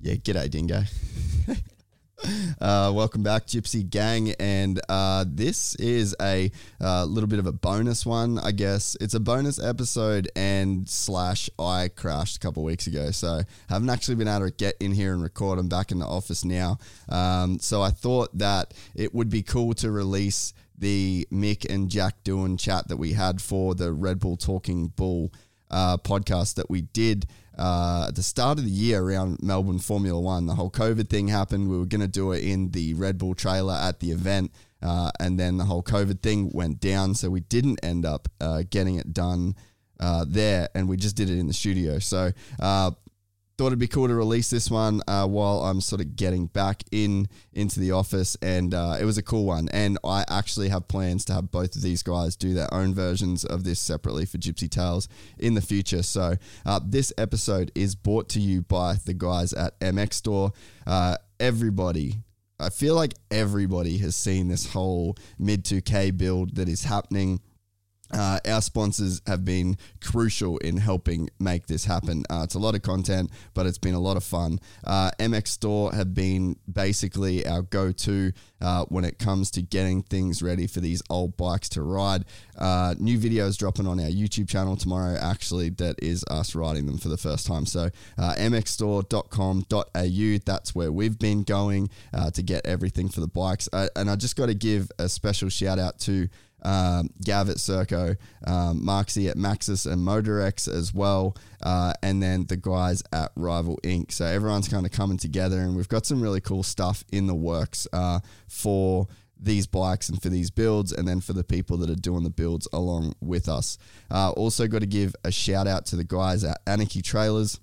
Yeah, g'day, Dingo. Uh, welcome back, Gypsy Gang, and uh, this is a uh, little bit of a bonus one, I guess. It's a bonus episode, and slash I crashed a couple weeks ago, so haven't actually been able to get in here and record. I'm back in the office now, um, so I thought that it would be cool to release the Mick and Jack Doohan chat that we had for the Red Bull Talking Bull uh, podcast that we did uh, at the start of the year around Melbourne Formula One. The whole COVID thing happened. We were going to do it in the Red Bull trailer at the event. Uh, and then the whole COVID thing went down. So we didn't end up uh, getting it done uh, there. And we just did it in the studio. So uh, thought it'd be cool to release this one uh, while I'm sort of getting back in into the office, and uh, it was a cool one. And I actually have plans to have both of these guys do their own versions of this separately for Gypsy Tales in the future. So uh, this episode is brought to you by the guys at MX Store. Uh, everybody. I feel like everybody has seen this whole mid 2K build that is happening uh, our sponsors have been crucial in helping make this happen. Uh, it's a lot of content, but it's been a lot of fun. Uh, MX Store have been basically our go to uh, when it comes to getting things ready for these old bikes to ride. Uh, new videos dropping on our YouTube channel tomorrow, actually, that is us riding them for the first time. So, uh, mxstore.com.au, that's where we've been going to get everything for the bikes. and I just got to give a special shout out to um, Gav at Serco, um, at Maxxis and Motorex as well, uh, and then the guys at Rival Ink. So everyone's kind of coming together, and we've got some really cool stuff in the works uh, for these bikes and for these builds, and then for the people that are doing the builds along with us. Uh, also, got to give a shout out to the guys at Anarchy Trailers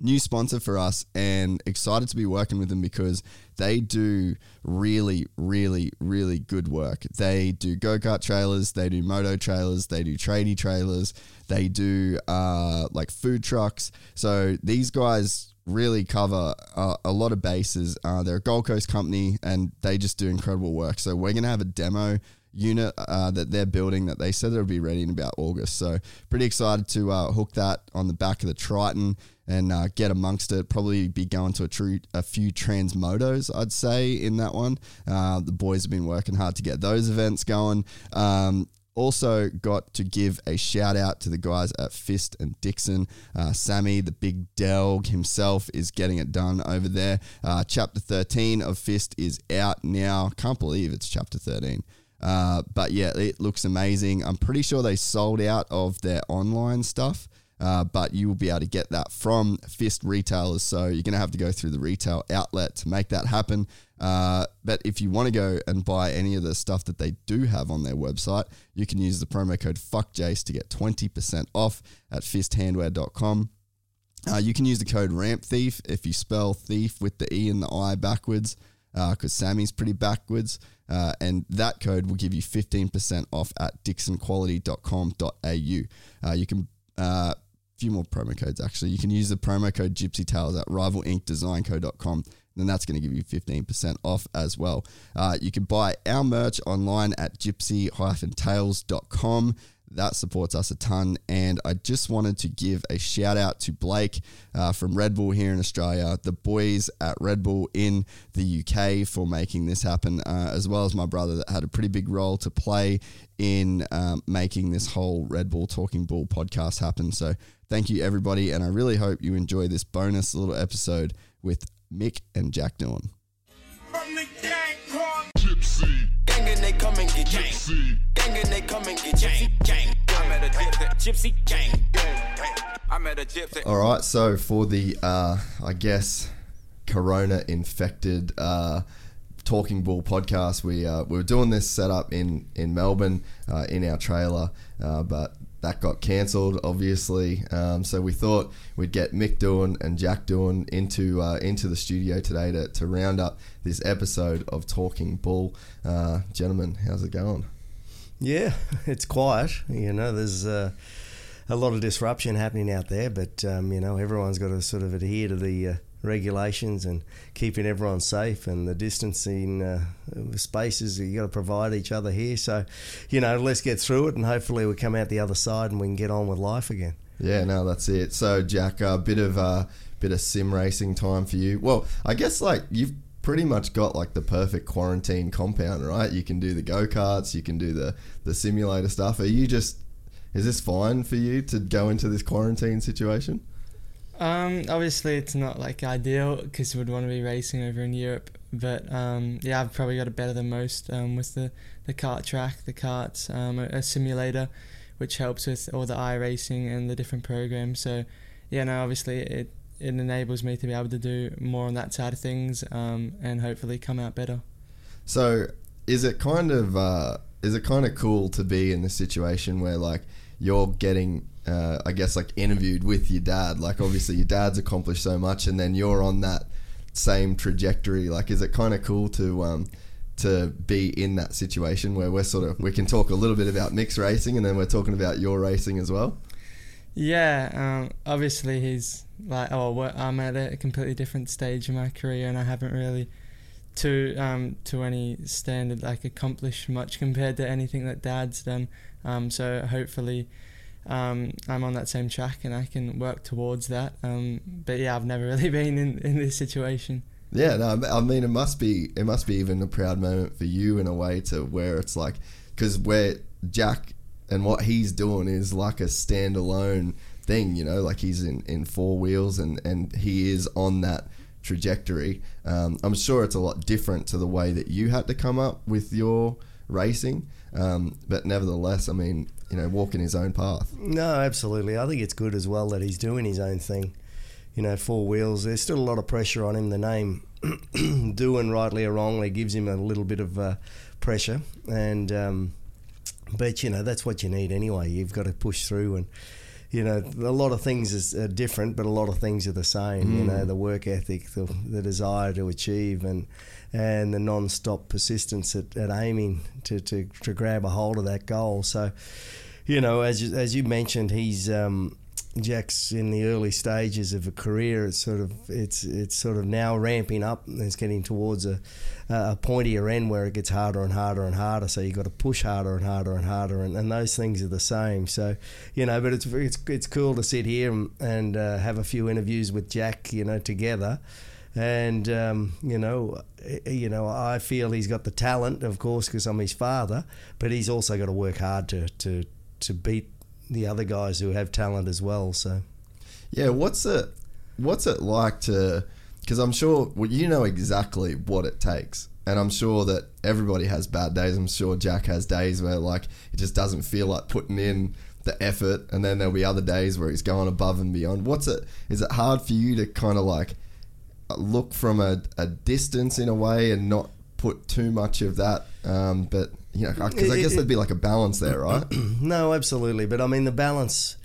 new sponsor for us and excited to be working with them because they do really, really, really good work. They do go kart trailers, they do moto trailers, they do tradie trailers, they do uh, like food trucks. So these guys really cover uh, a lot of bases. Uh, they're a Gold Coast company and they just do incredible work. So we're going to have a demo unit uh, that they're building that they said it'll be ready in about August. So pretty excited to uh, hook that on the back of the Triton and uh, get amongst it. Probably be going to a, true, a few Transmotos, I'd say, in that one. Uh, the boys have been working hard to get those events going. Um, also, got to give a shout out to the guys at Fist and Dixxon. Uh, Sammy, the big Delg himself, is getting it done over there. Uh, chapter 13 of Fist is out now. Can't believe it's chapter 13. Uh, but yeah, it looks amazing. I'm pretty sure they sold out of their online stuff. Uh, but you will be able to get that from Fist retailers. So you're going to have to go through the retail outlet to make that happen. Uh, but if you want to go and buy any of the stuff that they do have on their website, you can use the promo code FUCKJASE to get 20% off at fisthandwear.com. Uh, you can use the code RAMPTHEIF if you spell thief with the E and the I backwards, because uh, Sammy's pretty backwards. Uh, and that code will give you 15% off at dixxonquality.com.au. Uh, you can uh, few more promo codes actually. You can use the promo code Gypsy Tales at rivalinkdesignco.com. And that's going to give you 15% off as well. Uh, you can buy our merch online at gypsy-tales.com. that supports us a ton. And I just wanted to give a shout out to Blake uh, from Red Bull here in Australia, the boys at Red Bull in the UK for making this happen, uh, as well as my brother that had a pretty big role to play in um, making this whole Red Bull Talking Bull podcast happen. So thank you, everybody. And I really hope you enjoy this bonus little episode with Mick and Jack Doohan. And they come and get Gypsy. Gang and they come and get gypsy. Gang. I met a gypsy. Gypsy gang. I met a gypsy. All right, so for the, uh, I guess, corona infected uh, Talking Bull podcast, we, uh, we were doing this setup in, in Melbourne uh, in our trailer, uh, but that got cancelled, obviously. Um, so we thought we'd get Mick Doohan and Jack Doohan into uh, into the studio today to, to round up this episode of Talking Bull. Uh, gentlemen, how's it going? Yeah, it's quiet. You know, there's uh, a lot of disruption happening out there, but um, you know, everyone's got to sort of adhere to the uh, regulations and keeping everyone safe and the distancing uh, spaces you got to provide each other here. So, you know, let's get through it and hopefully we come out the other side and we can get on with life again. Yeah, no, that's it. So, Jack, a bit of uh, bit of sim racing time for you. Well, I guess like you've pretty much got like the perfect quarantine compound, right? You can do the go karts, you can do the the simulator stuff. Are you just is this fine for you to go into this quarantine situation? Um, obviously, it's not like ideal because we'd want to be racing over in Europe. But um, yeah, I've probably got it better than most um, with the, the kart track, the karts, um, a, a simulator, which helps with all the iRacing and the different programs. So yeah, no, obviously it it enables me to be able to do more on that side of things um, and hopefully come out better. So, is it kind of uh, is it kind of cool to be in this situation where like you're getting uh, I guess like interviewed with your dad. Like obviously your dad's accomplished so much, and then you're on that same trajectory. Like, is it kind of cool to um, to be in that situation where we're sort of we can talk a little bit about mixed racing, and then we're talking about your racing as well. Yeah, um, obviously he's like, oh, I'm at a completely different stage in my career, and I haven't really to um, to any standard like accomplished much compared to anything that Dad's done. Um, so hopefully, um, I'm on that same track and I can work towards that. Um, but yeah, I've never really been in, in this situation. Yeah, no, I mean it must be it must be even a proud moment for you in a way to where it's like because where Jack and what he's doing is like a standalone thing, you know, like he's in, in four wheels and, and he is on that trajectory. Um, I'm sure it's a lot different to the way that you had to come up with your racing, um, but nevertheless, I mean, you know, walking his own path. No, absolutely. I think it's good as well that he's doing his own thing. You know, four wheels. There's still a lot of pressure on him. The name, doing rightly or wrongly, gives him a little bit of uh, pressure, and um, but you know that's what you need anyway. You've got to push through, and you know a lot of things is are different, but a lot of things are the same. Mm. You know, the work ethic, the, the desire to achieve, and and the non-stop persistence at, at aiming to, to, to grab a hold of that goal. So, you know, as you, as you mentioned, he's um, Jack's in the early stages of a career. It's sort of it's it's sort of now ramping up and it's getting towards a a pointier end where it gets harder and harder and harder. So you've got to push harder and harder and harder, and, and those things are the same. So you know, but it's it's it's cool to sit here and, and uh, have a few interviews with Jack, you know, together. And um, you know, you know, I feel he's got the talent, of course, because I'm his father. But he's also got to work hard to to to beat the other guys who have talent as well. So, yeah, what's it what's it like to? Because I'm sure well, you know exactly what it takes, and I'm sure that everybody has bad days. I'm sure Jack has days where like it just doesn't feel like putting in the effort, and then there'll be other days where he's going above and beyond. What's it? Is it hard for you to kind of like look from a, a distance in a way and not put too much of that? Um, but you know, because I guess there'd be like a balance there, right? no, absolutely. But I mean, the balance,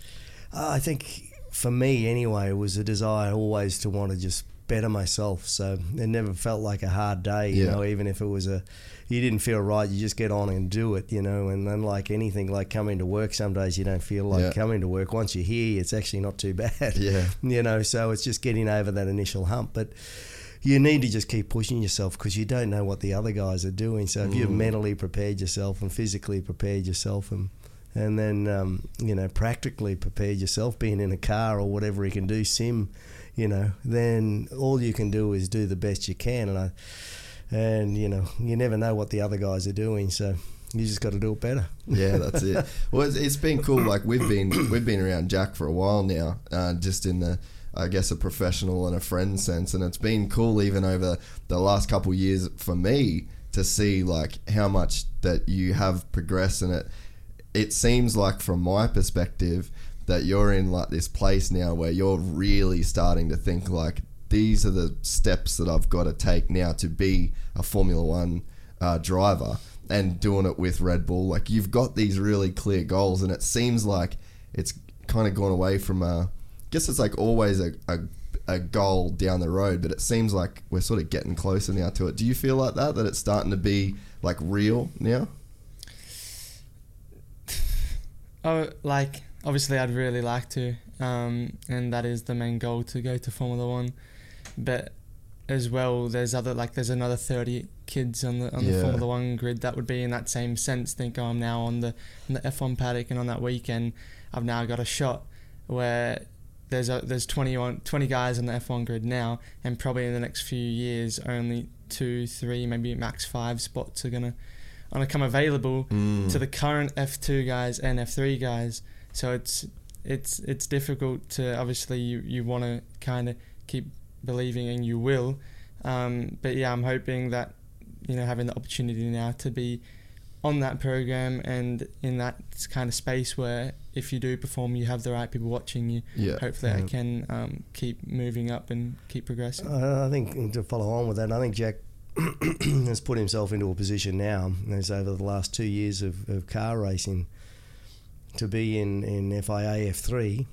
uh, I think for me anyway, was a desire always to want to just better myself. So it never felt like a hard day, you Yeah. know, even if it was a, you didn't feel right, you just get on and do it, you know. And unlike anything, like coming to work, some days you don't feel like Yeah. coming to work. Once you're here, it's actually not too bad. Yeah. You know, so it's just getting over that initial hump. But you need to just keep pushing yourself because you don't know what the other guys are doing. So if you've Mm. mentally prepared yourself and physically prepared yourself and and then um, you know practically prepared yourself, being in a car or whatever you can do, sim, you know, then all you can do is do the best you can, and I, and you know, you never know what the other guys are doing, so you just got to do it better. Yeah, that's it. Well, it's, it's been cool. Like we've been we've been around Jack for a while now, uh, just in the I guess a professional and a friend sense, and it's been cool even over the last couple of years for me to see like how much that you have progressed in it. It seems like from my perspective that you're in like this place now where you're really starting to think like these are the steps that I've got to take now to be a Formula One uh, driver and doing it with Red Bull. Like you've got these really clear goals, and it seems like it's kind of gone away from a. I guess it's like always a, a a goal down the road, but it seems like we're sort of getting closer now to it. Do you feel like that? That it's starting to be like real now? Oh, like obviously, I'd really like to, um, and that is the main goal to go to Formula One. But as well, there's other like there's another thirty kids on the on Yeah. the Formula One grid that would be in that same sense. Think, oh, I'm now on the on the F1 paddock, and on that weekend, I've now got a shot where there's a, there's 21, 20 guys on the F1 grid now, and probably in the next few years, only two, three, maybe max five spots are gonna gonna come available to the current F2 guys and F3 guys. So it's it's it's difficult to obviously you you want to kind of keep believing and you will, um, but yeah, I'm hoping that you know having the opportunity now to be on that program and in that kind of space where if you do perform, you have the right people watching you. Yeah. Hopefully, I can um, keep moving up and keep progressing. I I think to follow on with that, I think Jack has put himself into a position now, as over the last two years of, of car racing, to be in, in FIA F3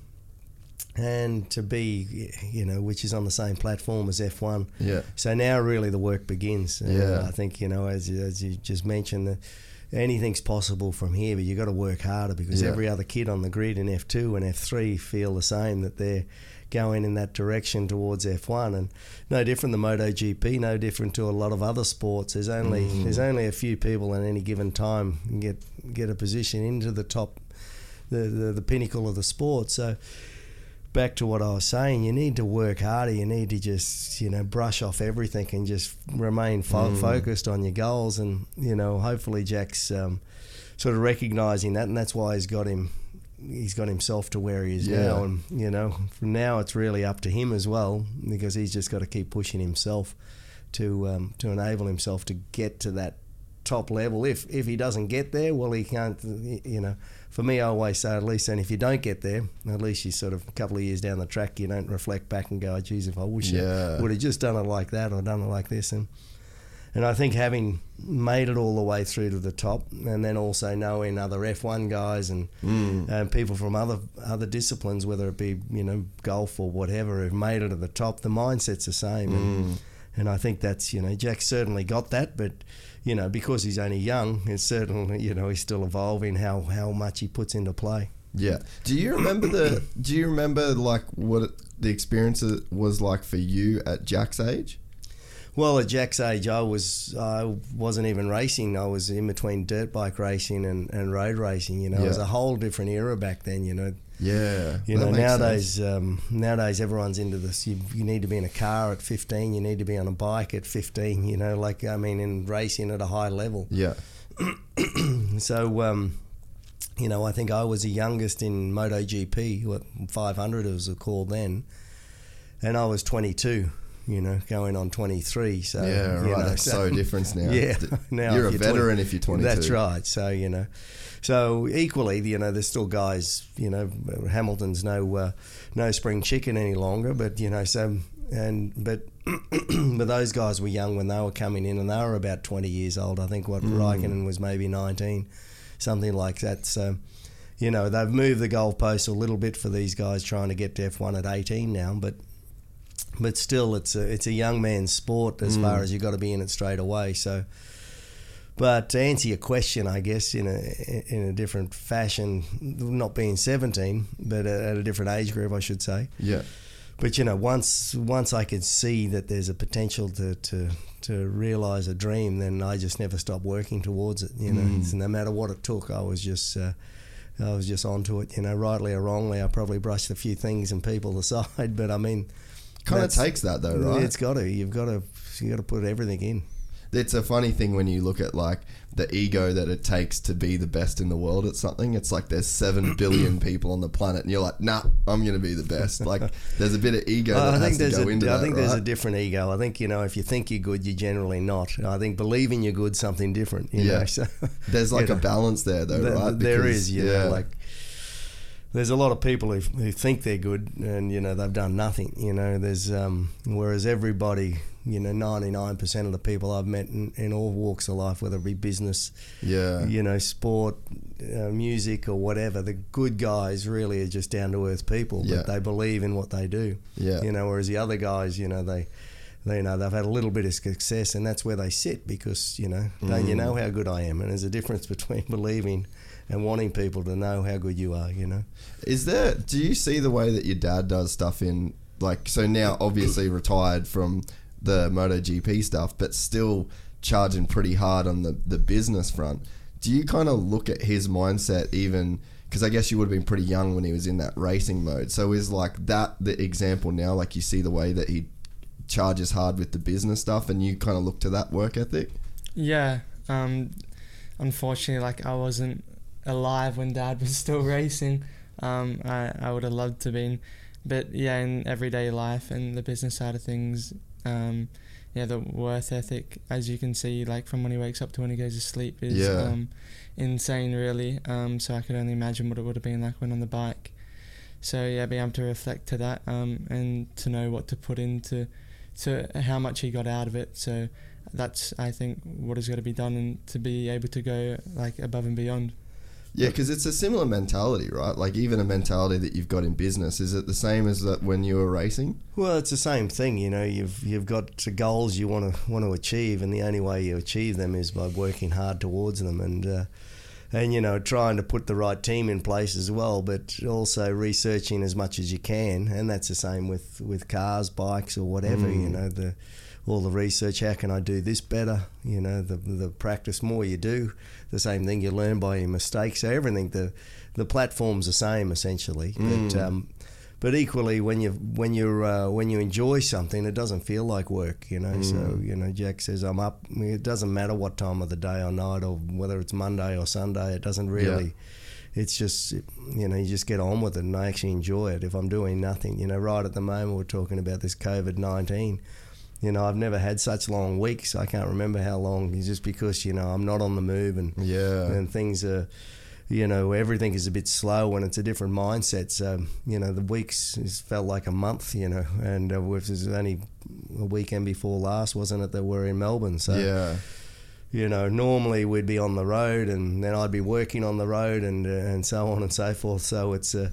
and to be, you know, which is on the same platform as F1. Yeah. So now really the work begins. And Yeah. I think, you know, as, as you just mentioned, that anything's possible from here, but you've got to work harder because Yeah. every other kid on the grid in F2 and F3 feel the same that they're going in that direction towards F1 and no different than MotoGP no different to a lot of other sports there's only Mm. there's only a few people at any given time can get get a position into the top the, the, the pinnacle of the sport so back to what I was saying, you need to work harder. You need to just, you know, brush off everything and just remain fo- focused on your goals. And, you know, hopefully Jack's um, sort of recognizing that. And that's why he's got him, he's got himself to where he is Yeah. now. And, you know, from now it's really up to him as well because he's just got to keep pushing himself to, um, to enable himself to get to that top level. If if he doesn't get there, well, he can't. You know, for me, I always say at least, and if you don't get there, at least you sort of a couple of years down the track, you don't reflect back and go, oh, "Geez, if I wish Yeah. I would have just done it like that or done it like this." And and I think having made it all the way through to the top, and then also knowing other F1 guys and mm. and people from other other disciplines, whether it be you know golf or whatever, who've made it to the top, the mindset's the same. And, mm. And I think that's you know Jack certainly got that, but you know because he's only young, it's certainly you know he's still evolving how how much he puts into play. Yeah. Do you remember the? Do you remember like what it, the experience was like for you at Jack's age? Well, at Jack's age, I was I wasn't even racing. I was in between dirt bike racing and, and road racing. You know, it was a whole different era back then. You know, Yeah. You know, nowadays, um, nowadays everyone's into this. You, you need to be in a car at 15. You need to be on a bike at 15. You know, like I mean, in racing at a high level. Yeah. So, um, you know, I think I was the youngest in MotoGP. What 500 it was called then, and I was 22. You know, going on 23. So Yeah, you right. know, That's so different now. Yeah, now you're a veteran if you're 22. That's right. So you know, so equally, you know, there's still guys. You know, Hamilton's no uh, no spring chicken any longer, but you know, so and but but those guys were young when they were coming in, and they were about 20 years old. I think what Mm. Raikkonen was maybe 19, something like that. So. You know they've moved the goalposts a little bit for these guys trying to get to F1 at 18 now, but but still it's a it's a young man's sport as far as you've got to be in it straight away. So, but to answer your question, I guess in a in a different fashion, not being seventeen, but at a different age group, I should say. Yeah. But you know, once once I could see that there's a potential to to to realize a dream, then I just never stopped working towards it. You know, so no matter what it took, I was just. Uh, I was just onto it. You know, rightly or wrongly, I probably brushed a few things and people aside, but I mean, Kind of takes that though, right? It's got to. You've got to. You got to put everything in. it's a funny thing when you look at like the ego that it takes to be the best in the world at something. It's like there's seven billion people on the planet, and you're like, nah, I'm gonna be the best. Like there's a bit of ego that I has to go a, into I that, think right? there's a different ego. I think you know if you think you're good, you're generally not. I think believing you're good, something different. You Yeah. know, so there's like a know, balance there, though, there- right? there Because- is, you yeah. know, like there's a lot of people who, who think they're good and you know they've done nothing. You know, there's um, whereas everybody, you know, 99% of the people I've met in, in all walks of life, whether it be business, yeah, you know, sport, uh, music, or whatever. The good guys really are just down to earth people, Yeah. they believe in what they do. Yeah. You know, whereas the other guys, you know, they, they you know they've had a little bit of success, and that's where they sit because you know, Mm. you know how good I am? And there's a difference between believing and wanting people to know how good you are. You know. Is there? Do you see the way that your dad does stuff in like? So now, obviously retired from the MotoGP stuff, but still charging pretty hard on the the business front. Do you kind of look at his mindset even? Because I guess you would have been pretty young when he was in that racing mode. So is like that the example now? Like you see the way that he charges hard with the business stuff, and you kind of look to that work ethic. Yeah. Um, unfortunately, like I wasn't alive when Dad was still racing. Um, I I would have loved to have been, but yeah, in everyday life and the business side of things, um, yeah, the worth ethic, as you can see, like from when he wakes up to when he goes to sleep, is Yeah. um, insane, really. Um, so I could only imagine what it would have been like when on the bike. So yeah, being able to reflect to that, um, and to know what to put into, to how much he got out of it. So that's I think what has got to be done and to be able to go like above and beyond. Yeah, because it's a similar mentality, right? Like even a mentality that you've got in business. Is it the same as that when you were racing? Well, it's the same thing, you know. You've you've got goals you want to want to achieve, and the only way you achieve them is by working hard towards them, and uh, and you know trying to put the right team in place as well, but also researching as much as you can, and that's the same with with cars, bikes, or whatever. You know the all the research. How can I do this better? You know the the practice more you do, the same thing you learn by your mistakes. So everything the the platform's the same essentially, but. Um, but equally, when you when you uh, when you enjoy something, it doesn't feel like work, you know. So you know, Jack says I'm up. It doesn't matter what time of the day or night, or whether it's Monday or Sunday. It doesn't really. It's just you know you just get on with it, and I actually enjoy it. If I'm doing nothing, you know, right at the moment we're talking about this COVID nineteen. You know, I've never had such long weeks. I can't remember how long. It's just because you know I'm not on the move and Yeah. and things are you know everything is a bit slow and it's a different mindset so you know the weeks has felt like a month you know and uh, it was only a weekend before last wasn't it that we're in melbourne so yeah. you know normally we'd be on the road and then i'd be working on the road and uh, and so on and so forth so it's uh,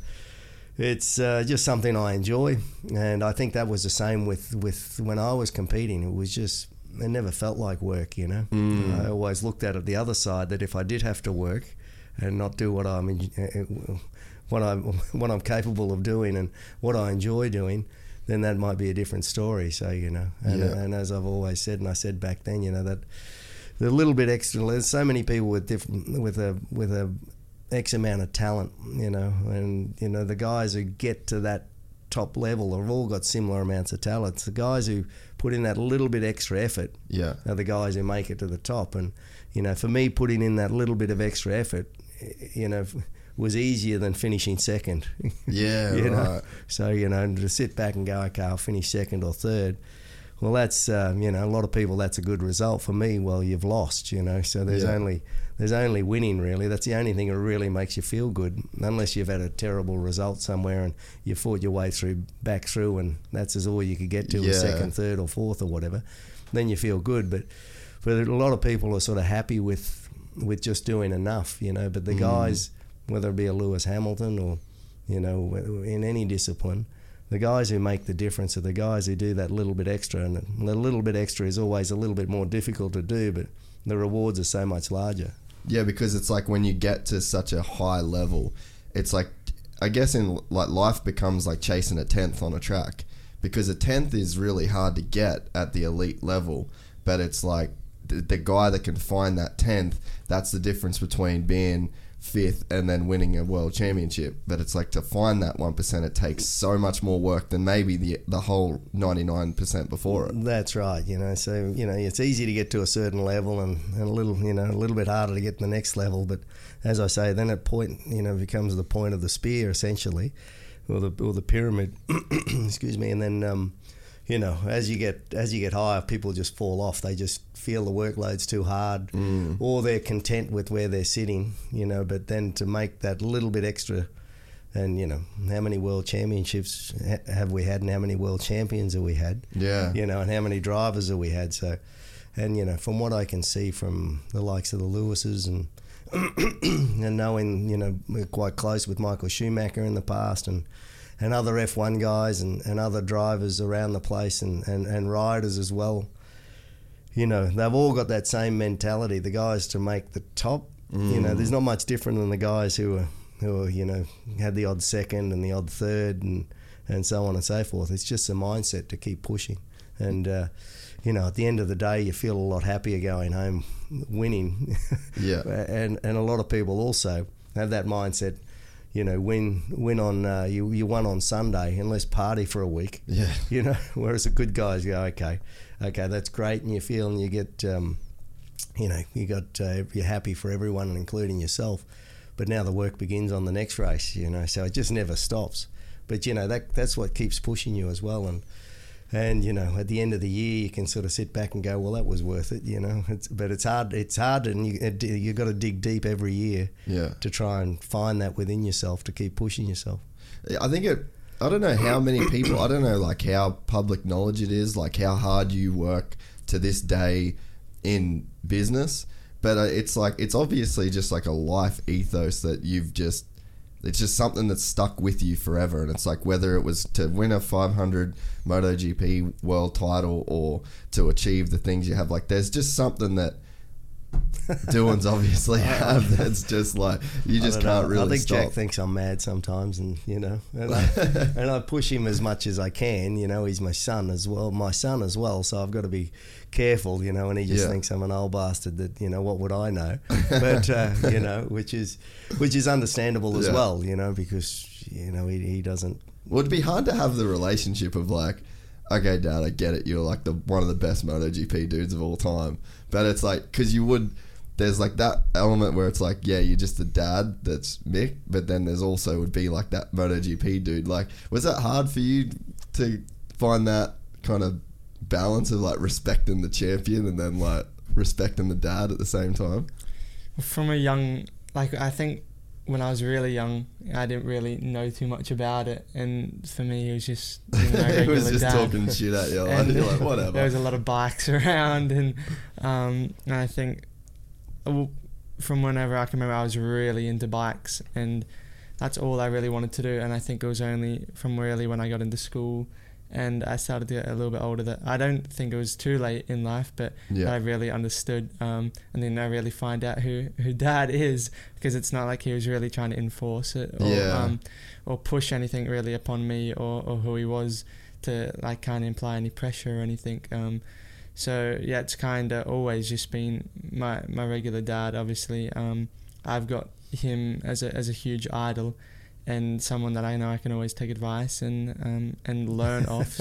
it's uh, just something I enjoy, and I think that was the same with, with when I was competing. It was just it never felt like work, you know. I always looked at it the other side that if I did have to work and not do what I'm uh, what I'm what I'm capable of doing and what I enjoy doing, then that might be a different story. So you know, and, Yeah. and as I've always said, and I said back then, you know that the little bit extra. There's so many people with different with a with a x amount of talent, you know, and you know the guys who get to that top level have all got similar amounts of talents. The guys who put in that little bit extra effort Yeah. are the guys who make it to the top. And you know, for me, putting in that little bit of extra effort, you know, was easier than finishing second. Yeah, you know? right. So you know, to sit back and go, okay, I'll finish second or third. Well, that's uh, you know, a lot of people that's a good result. For me, well, you've lost. You know, so there's Yeah. only there's only winning really. That's the only thing that really makes you feel good, unless you've had a terrible result somewhere and you fought your way through back through, and that's as all you could get to, Yeah. second, third, or fourth or whatever. Then you feel good, but but a lot of people are sort of happy with with just doing enough, you know. But the guys, whether it be a Lewis Hamilton or you know in any discipline, the guys who make the difference are the guys who do that little bit extra, and the little bit extra is always a little bit more difficult to do, but the rewards are so much larger. Yeah, because it's like when you get to such a high level, it's like I guess in like life becomes like chasing a tenth on a track because a tenth is really hard to get at the elite level, but it's like the, the guy that can find that tenth. That's the difference between being fifth and then winning a world championship. But it's like to find that one percent, it takes so much more work than maybe the the whole ninety nine percent before it. That's right. You know, so you know it's easy to get to a certain level, and, and a little, you know, a little bit harder to get to the next level. But as I say, then at point, you know, becomes the point of the spear essentially, or the or the pyramid. excuse me, and then. Um, you know, as you get as you get higher, people just fall off. They just feel the workload's too hard, mm. or they're content with where they're sitting. You know, but then to make that little bit extra, and you know, how many world championships ha- have we had, and how many world champions have we had? Yeah. you know, and how many drivers have we had? So, and you know, from what I can see from the likes of the Lewises and and knowing, you know, we're quite close with Michael Schumacher in the past and and other F1 guys and, and other drivers around the place and, and, and riders as well. You know, they've all got that same mentality. The guys to make the top, you know, there's not much different than the guys who are who are, you know, had the odd second and the odd third and and so on and so forth. It's just a mindset to keep pushing. And uh, you know, at the end of the day, you feel a lot happier going home winning. Yeah. and and a lot of people also have that mindset. You know, win win on uh, you you won on Sunday, and let's party for a week. Yeah. You know, whereas the good guys go, okay, okay, that's great, and you feel and you get, um, you know, you got uh, you're happy for everyone, including yourself. But now the work begins on the next race. You know, so it just never stops. But you know that that's what keeps pushing you as well, and and you know at the end of the year you can sort of sit back and go, well, that was worth it. You know, it's, but it's hard. It's hard, and you you got to dig deep every year Yeah. to try and find that within yourself to keep pushing yourself. I think it. I don't know how many people. I don't know like how public knowledge it is. Like how hard you work to this day in business. But uh, it's like it's obviously just like a life ethos that you've just. It's just something that's stuck with you forever, and it's like whether it was to win a 500 MotoGP world title or to achieve the things you have. Like, there's just something that Doohan's obviously have. That's just like you just don't know. can't really I think stop. Jack thinks I'm mad sometimes, and you know, and I, and I push him as much as I can. You know, he's my son as well, my son as well. So I've got to be careful. You know, and he just Yeah. thinks I'm an old bastard. That you know, what would I know? But uh, you know, which is which is understandable as Yeah. well. You know, because you know he, he doesn't. Well, it'd be hard to have the relationship of like, okay, Dad, I get it. You're like the one of the best MotoGP dudes of all time, but it's like because you would. There's like that element where it's like, yeah, you're just the dad that's Mick, but then there's also would be like that MotoGP dude. Like, was that hard for you to find that kind of balance of like respecting the champion and then like respecting the dad at the same time? From a young, like I think when I was really young, I didn't really know too much about it, and for me, it was just you know, he was just dad. talking shit at you. And you're like, There was a lot of bikes around, and um, and I think well, from whenever I can remember, I was really into bikes, and that's all I really wanted to do. And I think it was only from really when I got into school and I started to get a little bit older that I don't think it was too late in life, but Yeah. I really understood. Um, and then I really find out who, who dad is because it's not like he was really trying to enforce it or, Yeah. um, or push anything really upon me or, or who he was to like kind of imply any pressure or anything. Um, so yeah, it's kind of always just been my, my regular dad. Obviously, um, I've got him as a as a huge idol, and someone that I know I can always take advice and um, and learn off.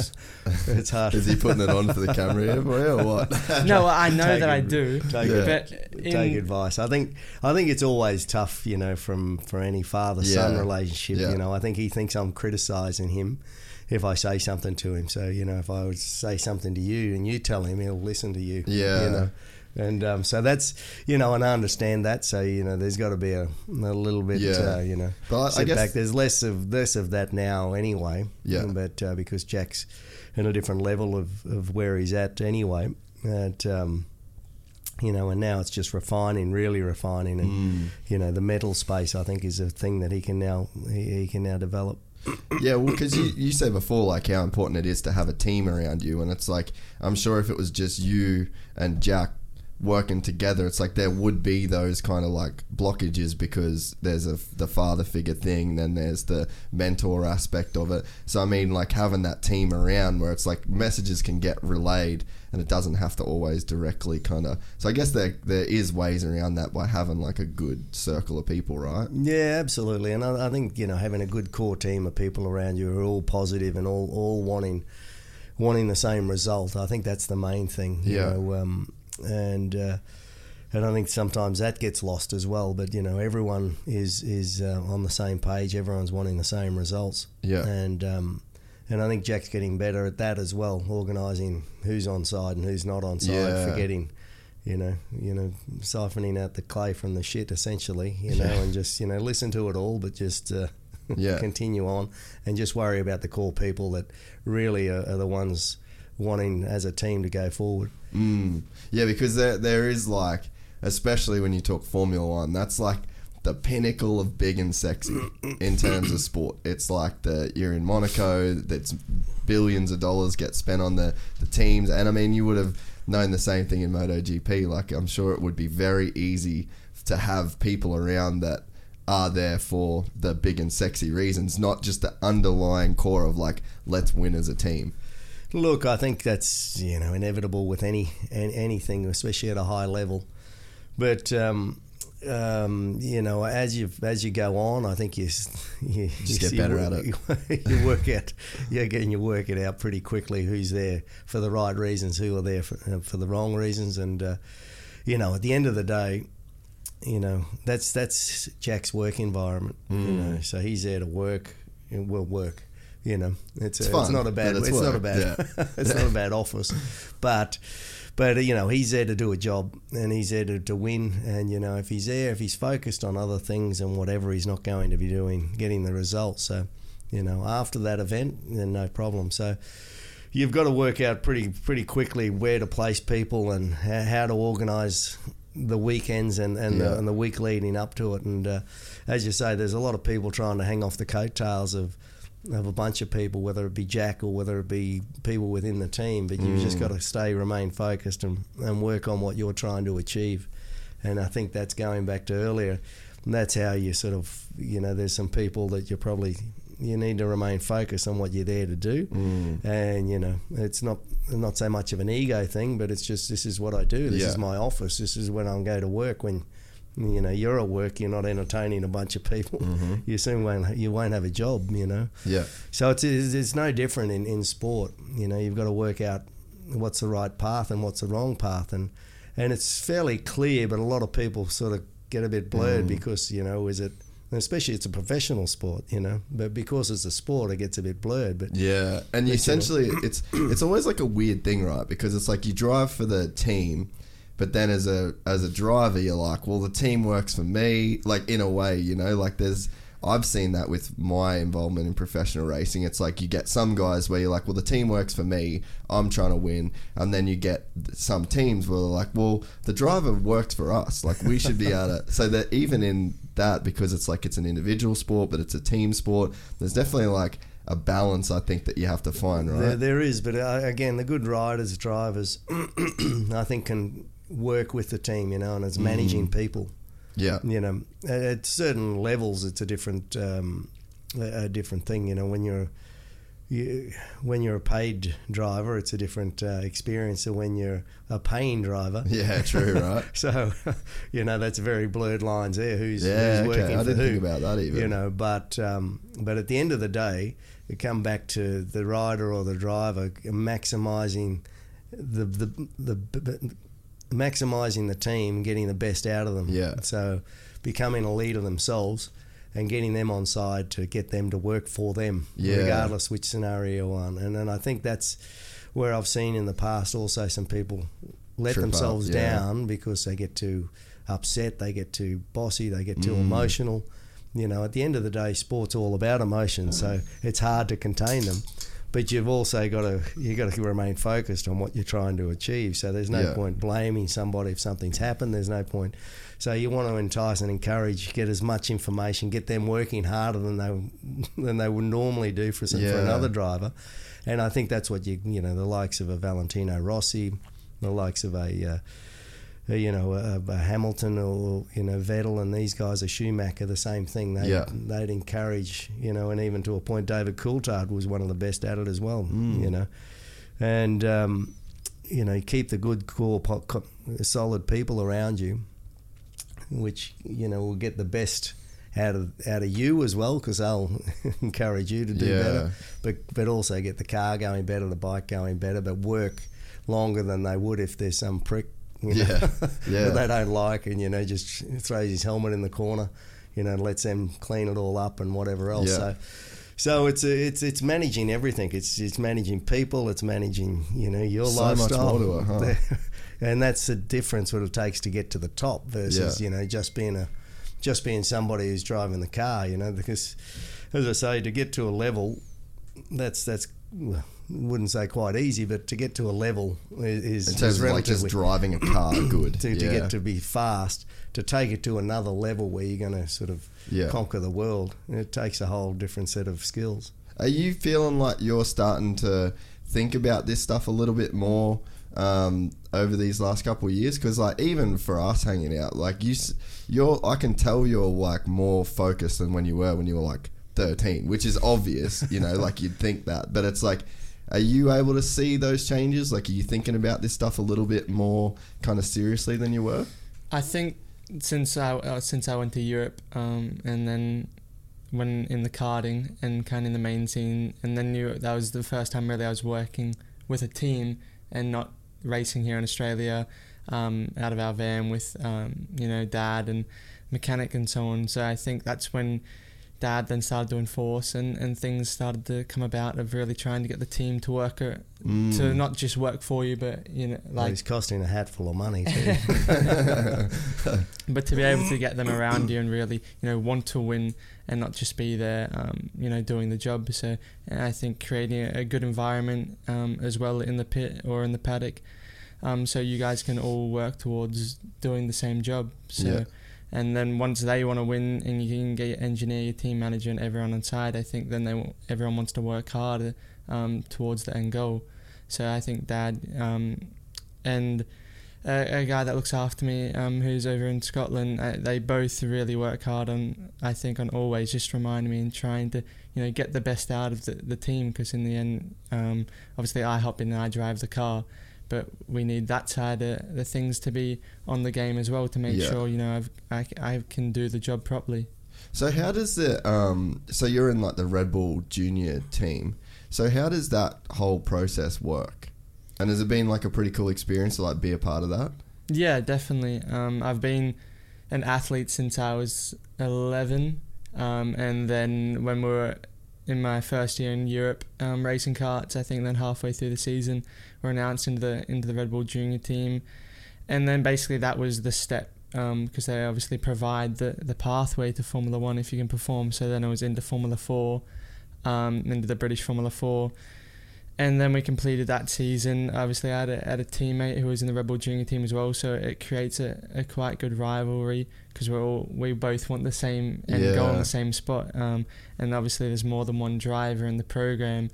It's hard. Is he putting it on for the camera here for you or what? no, I know Take that I do, take it- but in, take advice. I think I think it's always tough, you know, from for any father son Yeah. relationship. Yeah. You know, I think he thinks I'm criticizing him if I say something to him. So you know, if I would say something to you and you tell him, he'll listen to you. Yeah. You know. And um, so that's you know, and I understand that. So you know, there's got to be a, a little bit, Yeah. uh, you know, But I- I guess- back. There's less of less of that now, anyway. Yeah. But uh, because Jack's in a different level of, of where he's at, anyway. That um, you know, and now it's just refining, really refining, and Mm. you know, the metal space I think is a thing that he can now he, he can now develop. Yeah, well, because you, you said before, like, how important it is to have a team around you. And it's like, I'm sure if it was just you and Jack working together, it's like there would be those kind of like blockages because there's a the father figure thing, then there's the mentor aspect of it. So I mean, like having that team around where it's like messages can get relayed and it doesn't have to always directly kind of. So I guess there there is ways around that by having like a good circle of people, right? Yeah, absolutely. And I, I think you know having a good core team of people around you who are all positive and all all wanting wanting the same result. I think that's the main thing. You Yeah. Know, um, and uh, and I think sometimes that gets lost as well. But you know, everyone is is uh, on the same page. Everyone's wanting the same results. Yeah. And um, and I think Jack's getting better at that as well, organising who's on side and who's not on side, Yeah. forgetting. You know, you know, siphoning out the clay from the shit, essentially. You know, and just you know, listen to it all, but just uh, Yeah. continue on and just worry about the core people that really are, are the ones wanting as a team to go forward. Mm. Yeah, because there there is like, especially when you talk Formula One, that's like the pinnacle of big and sexy in terms of sport. It's like the you're in Monaco, that's billions of dollars get spent on the, the teams, and I mean you would have known the same thing in MotoGP. Like I'm sure it would be very easy to have people around that are there for the big and sexy reasons, not just the underlying core of like let's win as a team. Look, I think that's you know inevitable with any an- anything, especially at a high level. But um, um, you know, as you as you go on, I think you you Just you get better work, at it. you work out, you again, you work it out pretty quickly. Who's there for the right reasons? Who are there for, uh, for the wrong reasons? And uh, you know, at the end of the day, you know that's that's Jack's work environment. You Mm. know, so he's there to work. Will work. You know, it's, It's a, it's not a bad it's it's, not a bad yeah. it's not a bad office, but but you know he's there to do a job and he's there to, to win. And you know if he's there, if he's focused on other things and whatever, he's not going to be doing getting the results. So you know after that event, then no problem. So you've got to work out pretty pretty quickly where to place people and how, how to organise the weekends and, and, Yeah. the, and the week leading up to it. And uh, as you say, there's a lot of people trying to hang off the coattails of of a bunch of people, whether it be Jack or whether it be people within the team. But you've just mm. got to stay, remain focused, and, and work on what you're trying to achieve. And I think that's going back to earlier. And that's how you sort of, you know, there's some people that you probably you need to remain focused on what you're there to do. Mm. And you know, it's not not so much of an ego thing, but it's just this is what I do. This Yeah. is my office. This is when I'm going to work. When you know you're at work, you're not entertaining a bunch of people. Mm-hmm. You soon won't you won't have a job. You know. Yeah. So it's, it's, it's no different in, in sport. You know, you've got to work out what's the right path and what's the wrong path, and and it's fairly clear, but a lot of people sort of get a bit blurred mm. because you know, is it? Especially it's a professional sport, you know, but because it's a sport, it gets a bit blurred. But Yeah, and But, you know. essentially it's it's always like a weird thing, right? Because it's like you drive for the team, but then as a as a driver, you're like, well, the team works for me. Like in a way, you know, like there's I've seen that with my involvement in professional racing. It's like you get some guys where you're like, well, the team works for me. I'm trying to win, and then you get some teams where they're like, well, the driver works for us. Like we should be able to. So that even in that, because it's like it's an individual sport, but it's a team sport. There's definitely like a balance I think that you have to find, right? There, there is, but uh, again, the good riders, drivers, I think can work with the team, you know, and it's managing people. yeah. You know, at, at certain levels, it's a different, um, a, a different thing. You know, when you're you, when you're a paid driver, it's a different uh, experience than when you're a paying driver. Yeah, true, right? So, you know, that's very blurred lines there. Who's, Yeah, who's okay. working I for didn't who? think about that even. You know, but um, but at the end of the day, we come back to the rider or the driver maximising the the the, the maximising the team, getting the best out of them. Yeah. So, becoming a leader themselves. And getting them on side to get them to work for them, Yeah. regardless which scenario you're on. And then I think that's where I've seen in the past also some people let Trip up, themselves yeah. down because they get too upset, they get too bossy, they get too Mm. emotional. You know, at the end of the day, sport's all about emotion, so it's hard to contain them. But you've also got to you got to remain focused on what you're trying to achieve. So there's no Yeah. point blaming somebody if something's happened. There's no point. So you want to entice and encourage, get as much information, get them working harder than they than they would normally do for some, for another driver. And I think that's what you you know the likes of a Valentino Rossi, the likes of a uh, you know, a, a Hamilton or you know Vettel and these guys, a Schumacher, the same thing. They Yeah. they'd encourage, you know, and even to a point, David Coulthard was one of the best at it as well. Mm. You know, and um, you know, keep the good core, po- co- solid people around you, which you know will get the best out of out of you as well because they'll encourage you to do Yeah. better, but but also get the car going better, the bike going better, but work longer than they would if there's some prick. You know, Yeah. Yeah. that they don't like, and you know, just throws his helmet in the corner, you know, lets them clean it all up and whatever else. Yeah. So, so it's a, it's it's managing everything. It's it's managing people. It's managing you know your So much lifestyle. more to it, huh? and that's the difference what it takes to get to the top versus Yeah. you know just being a just being somebody who's driving the car. You know, because as I say, to get to a level, that's that's. well, Wouldn't say quite easy, but to get to a level is, In is terms of like relatively just driving a car good. to, to get to be fast, to take it to another level where you're going to sort of Yeah. conquer the world. It takes a whole different set of skills. Are you feeling like you're starting to think about this stuff a little bit more um, over these last couple of years? Because like even for us hanging out, like you, you're I can tell you're like more focused than when you were when you were like 13, which is obvious, you know, like you'd think that, but it's like. Are you able to see those changes? Like, are you thinking about this stuff a little bit more kind of seriously than you were? I think since I uh, since I went to Europe um, and then when in the karting and kind of in the main scene and then you, that was the first time really I was working with a team and not racing here in Australia um, out of our van with um, you know dad and mechanic and so on. So I think that's when dad then started doing force and, and things started to come about of really trying to get the team to work uh, Mm. to not just work for you but you know like he's costing a hat full of money. Too. but to be able to get them around you and really you know want to win and not just be there um, you know doing the job so and I think creating a, a good environment um, as well in the pit or in the paddock um, so you guys can all work towards doing the same job so Yeah. And then once they want to win and you can get your engineer your team manager and everyone inside, I think then they everyone wants to work harder um, towards the end goal so I think dad um, and a, a guy that looks after me, um, who's over in Scotland. Uh, they both really work hard on, I think, on always just reminding me and trying to, you know, get the best out of the, the team. Because in the end, um, obviously, I hop in and I drive the car, but we need that side of the things to be on the game as well to make Yeah. sure, you know, I've, I, I can do the job properly. So how does the um so you're in like the Red Bull junior team. So how does that whole process work? And has it been like a pretty cool experience to like be a part of that? Yeah, definitely. Um, I've been an athlete since I was 11, um, and then when we were in my first year in Europe um, racing karts, I think then halfway through the season, we're announced into the into the Red Bull Junior team, and then basically that was the step because they obviously provide the the pathway to Formula One if you can perform. So then I was into Formula Four, um, into the British Formula Four and then we completed that season. Obviously, I had a, had a teammate who was in the Red Bull Junior team as well, so it creates a, a quite good rivalry because we're all we both want the same and go on Yeah. the same spot. Um, and obviously, there's more than one driver in the program,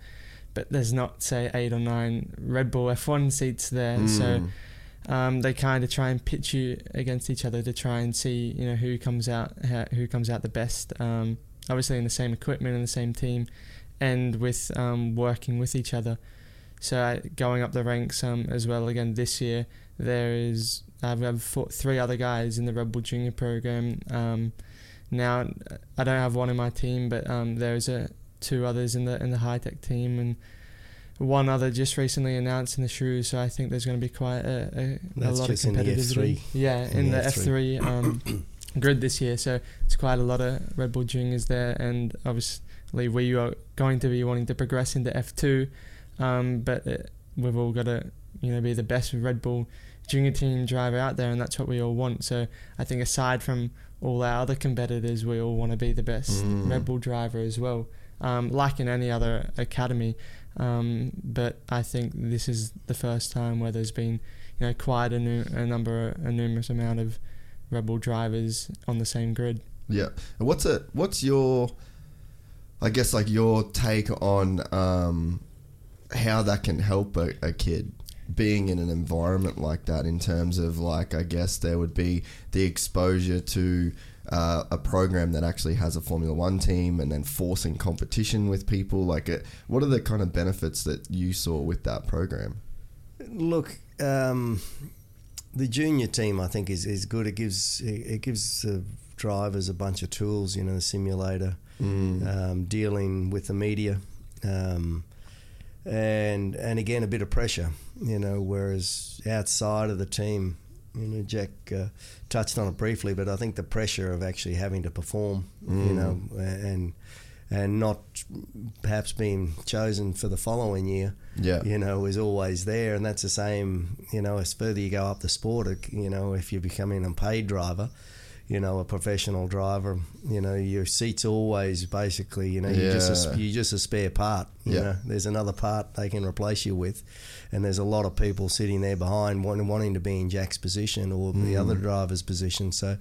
but there's not say eight or nine Red Bull F1 seats there, so. Mm. Um, they kind of try and pitch you against each other to try and see you know who comes out who comes out the best. Um, obviously in the same equipment and the same team, and with um, working with each other. So uh, going up the ranks um, as well again this year, there is I've four, three other guys in the Red Bull Junior program. Um, now I don't have one in my team, but um, there's a two others in the in the Hitech team and. One other just recently announced in the shrews, so I think there's going to be quite a, a, a lot of. F3. Yeah, in, In the the F3, um, grid this year, so it's quite a lot of Red Bull juniors there, and obviously we are going to be wanting to progress into F2, um, but it, we've all got to you know be the best Red Bull junior team driver out there, and that's what we all want. So I think aside from all our other competitors, we all want to be the best Mm. Red Bull driver as well, um, like in any other academy. Um, but I think this is the first time where there's been you know quite a, nu- a number, a numerous amount of Red Bull drivers on the same grid. Yeah. And What's it? What's your? I guess like your take on um, how that can help a, a kid. being in an environment like that in terms of like I guess there would be the exposure to uh, a program that actually has a Formula One team and then forcing competition with people like it, what are the kind of benefits that you saw with that program Look, um, the junior team I think is, is good. It gives it, it gives the drivers a bunch of tools. You know, the simulator, um, dealing with the media, um, and and again a bit of pressure. You know, whereas outside of the team, you know, Jack uh, touched on it briefly, but I think the pressure of actually having to perform, you know, and and not perhaps being chosen for the following year Yeah. you know, is always there, and that's the same. You know, as further you go up the sport, you know, if you're becoming a paid driver, you know, a professional driver, you know, your seat's always basically, you know, you're just a, you're just a spare part. You Yeah. know, there's another part they can replace you with, and there's a lot of people sitting there behind wanting, wanting to be in Jack's position or the Mm. other driver's position. So,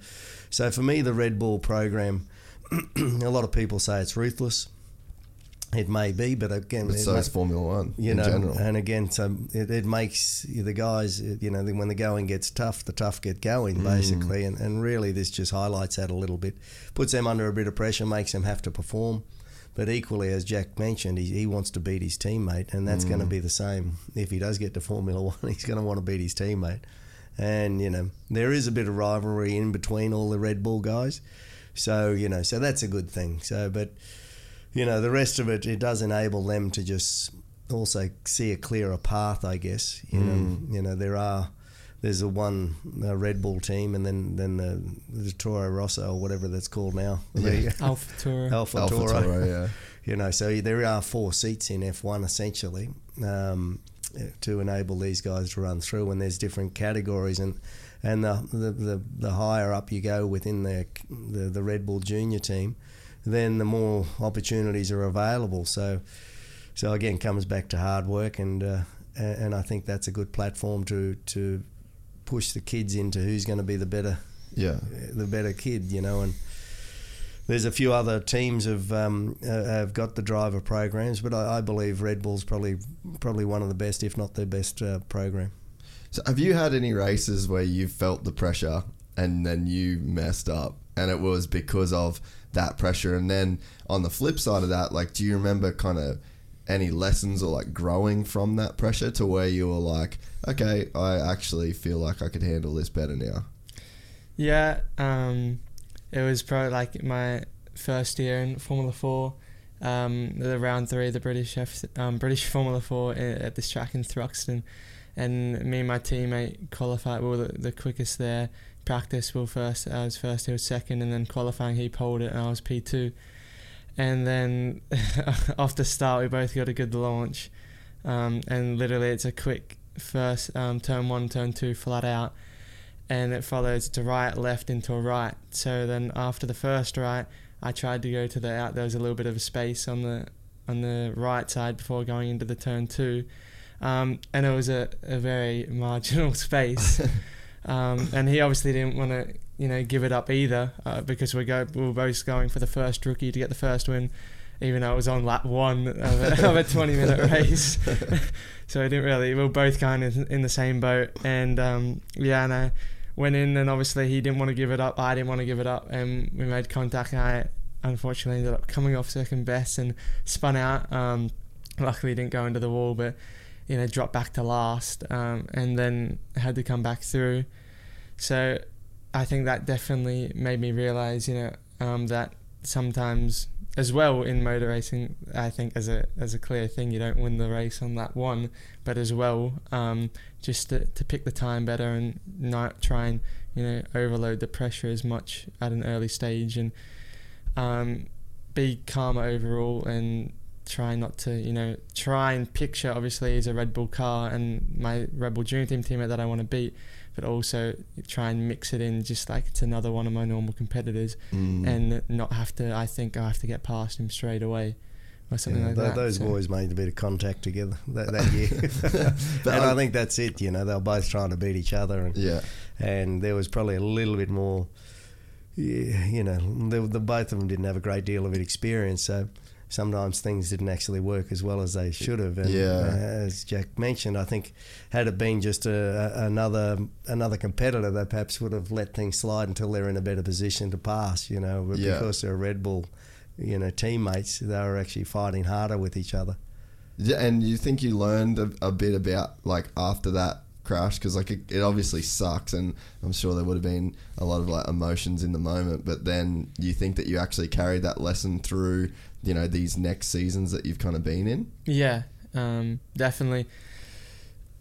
so for me, the Red Bull program, a lot of people say it's ruthless. It may be, but again, but it so may- Formula One you in know, general. and again, so it, it makes the guys, you know, when the going gets tough, the tough get going, mm. basically, and, and really this just highlights that a little bit, puts them under a bit of pressure, makes them have to perform, but equally, as Jack mentioned, he, he wants to beat his teammate, and that's going to mm. be the same. If he does get to Formula One. He's going to want to beat his teammate, and you know, there is a bit of rivalry in between all the Red Bull guys, so you know, so that's a good thing. So, but you know, the rest of it, it does enable them to just also see a clearer path, I guess. You know, you know, there are there's a one a Red Bull team, and then then the, the Toro Rosso or whatever that's called now, the Alpha Tour. Alpha, Alpha Toro. Toro, yeah. You know, so there are four seats in F1 essentially um, to enable these guys to run through, and there's different categories, and and the the, the, the higher up you go within the, the the Red Bull Junior team, then the more opportunities are available. So so again, comes back to hard work, and uh, and I think that's a good platform to to push the kids into who's going to be the better yeah the better kid, you know. And there's a few other teams have um, uh, have got the driver programs, but I, I believe Red Bull's probably probably one of the best, if not the best uh, program. So have you had any races where you felt the pressure and then you messed up and it was because of that pressure and then on the flip side of that like do you remember kind of any lessons or like growing from that pressure to where you were like okay I actually feel like I could handle this better now Yeah, um, it was probably like my first year in Formula Four. Um, the round three, the British F, um, British Formula Four at this track in Thruxton, and me and my teammate qualified. We were the, the quickest there. Practice, were first. I was first. He was second, and then qualifying, he pulled it, and I was P two. And then off the start, we both got a good launch, um, and literally it's a quick first um, turn one, turn two, flat out and it follows to right, left into a right. So then after the first right, I tried to go to the out. There was a little bit of a space on the on the right side before going into the turn two, um, and it was a, a very marginal space. um, and he obviously didn't want to you know give it up either uh, because we go we were both going for the first rookie to get the first win. Even though it was on lap one of a, of a 20 minute race. so I didn't really, we were both kind of in the same boat. And um, yeah, and I, went in and obviously he didn't want to give it up. I didn't want to give it up, and we made contact. And I unfortunately ended up coming off second best and spun out. Um, luckily, didn't go into the wall, but you know dropped back to last, um, and then had to come back through. So I think that definitely made me realize, you know, um, that sometimes as well in motor racing, I think as a as a clear thing, you don't win the race on that one, but as well, um, just to, to pick the time better and not try and you know overload the pressure as much at an early stage and um, be calmer overall and try not to you know try and picture obviously as a Red Bull car and my Red Bull Junior Team teammate that I want to beat, but also try and mix it in just like it's another one of my normal competitors Mm. and not have to. I think I have to get past him straight away or something Yeah, like tho- that. those so- boys made a bit of contact together that, that year, and I think that's it. You know, they were both trying to beat each other, and yeah and there was probably a little bit more. Yeah, you know, the, the both of them didn't have a great deal of experience, so sometimes things didn't actually work as well as they should have. And Yeah. uh, as Jack mentioned, I think had it been just a, a, another another competitor, they perhaps would have let things slide until they're in a better position to pass. You know, but Yeah. because they're Red Bull, you know, teammates, they were actually fighting harder with each other. Yeah, and you think you learned a, a bit about like after that crash because like it, it obviously sucks, and I'm sure there would have been a lot of like emotions in the moment. But then you think that you actually carried that lesson through, you know, these next seasons that you've kind of been in. Yeah, um, definitely.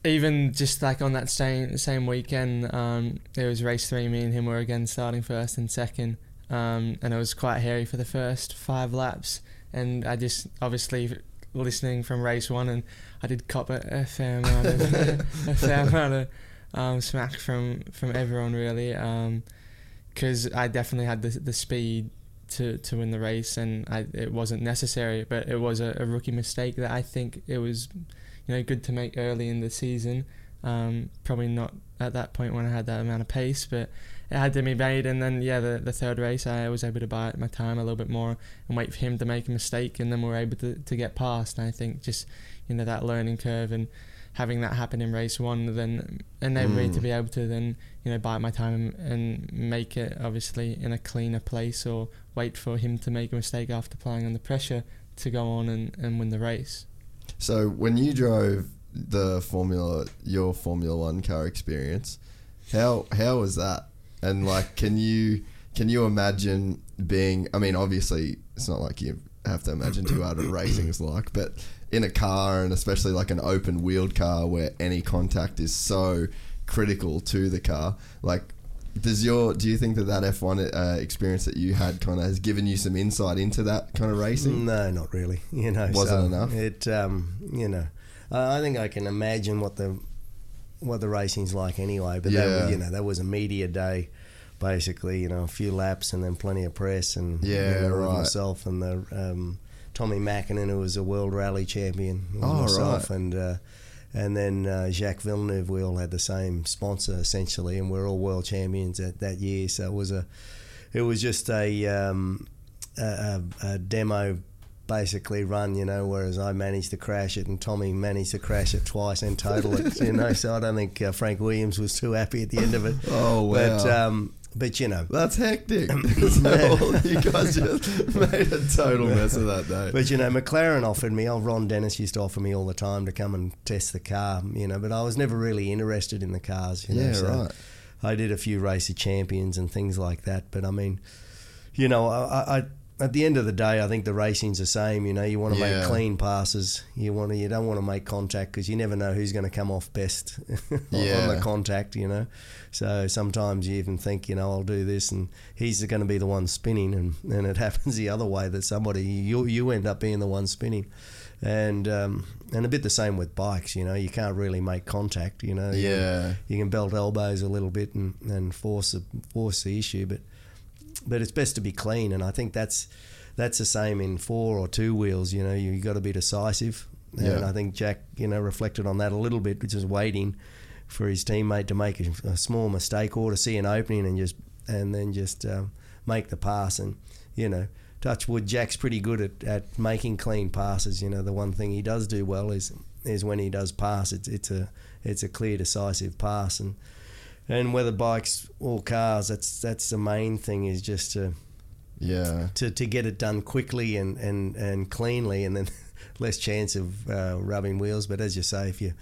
Even just like on that same same weekend, um, it was race three. Me and him were again starting first and second, um, and it was quite hairy for the first five laps. And I just obviously listening from race one, and I did cop a, a fair amount of a fair amount of um, smack from from everyone really, because I definitely had the the speed to, to win the race, and I, it wasn't necessary, but it was a, a rookie mistake that I think it was, you know, good to make early in the season. Um, probably not at that point when I had that amount of pace, but it had to be made. And then yeah, the, the third race I was able to buy my time a little bit more and wait for him to make a mistake, and then we are able to, to get past. And I think just you know that learning curve and having that happen in race one then enabled me to be able to then you know bite my time and make it obviously in a cleaner place or wait for him to make a mistake after playing under pressure to go on and, and win the race. So when you drove the Formula, your Formula One car experience, how how was that? And like, can you can you imagine being? I mean, obviously, it's not like you have to imagine two hour racing is like, but in a car and especially like an open wheeled car where any contact is so critical to the car, like. Does your do you think that that F one uh, experience that you had kind of has given you some insight into that kind of racing? No, not really. You know, Wasn't so enough? It, um, you know, I I think I can imagine what the what the racing's like anyway. But Yeah. was, you know, that was a media day, basically. You know, a few laps and then plenty of press and Yeah, you know, right. myself and the um, Tommi Mäkinen, who was a world rally champion, Oh, myself right. and. Uh, and then uh, Jacques Villeneuve, we all had the same sponsor essentially, and we're all world champions at that year. So it was a, it was just a, um, a, a, demo basically run, you know, whereas I managed to crash it and Tommi managed to crash it twice and total it, you know. So I don't think uh, Frank Williams was too happy at the end of it. Oh, wow. But, um, but you know, That's hectic. so you guys just made a total mess of that day. But you know, McLaren offered me. Oh, Ron Dennis used to offer me all the time to come and test the car. You know, but I was never really interested in the cars. You know, Yeah, so right. I did a few race of champions and things like that. But I mean, you know, I, I at the end of the day, I think the racing's the same. You know, you want to Yeah. make clean passes. You want to, you don't want to make contact because you never know who's going to come off best on Yeah. the contact. You know, so sometimes you even think, you know, I'll do this, and he's going to be the one spinning, and and it happens the other way that somebody you you end up being the one spinning. And um, and a bit the same with bikes, you know, you can't really make contact, you know. You- Yeah. you can belt elbows a little bit and, and force the, force the issue, but but it's best to be clean, and I think that's that's the same in four or two wheels. You know, you got to be decisive, and Yeah. I think Jack, you know, reflected on that a little bit, which is waiting for his teammate to make a, a small mistake or to see an opening and just and then just um, make the pass, and you know. Touch wood, Jack's pretty good at, at making clean passes. You know, the one thing he does do well is is when he does pass, it's it's a it's a clear, decisive pass, and and whether bikes or cars, that's that's the main thing is just to Yeah. to, to get it done quickly and, and, and cleanly, and then less chance of uh, rubbing wheels. But as you say, if you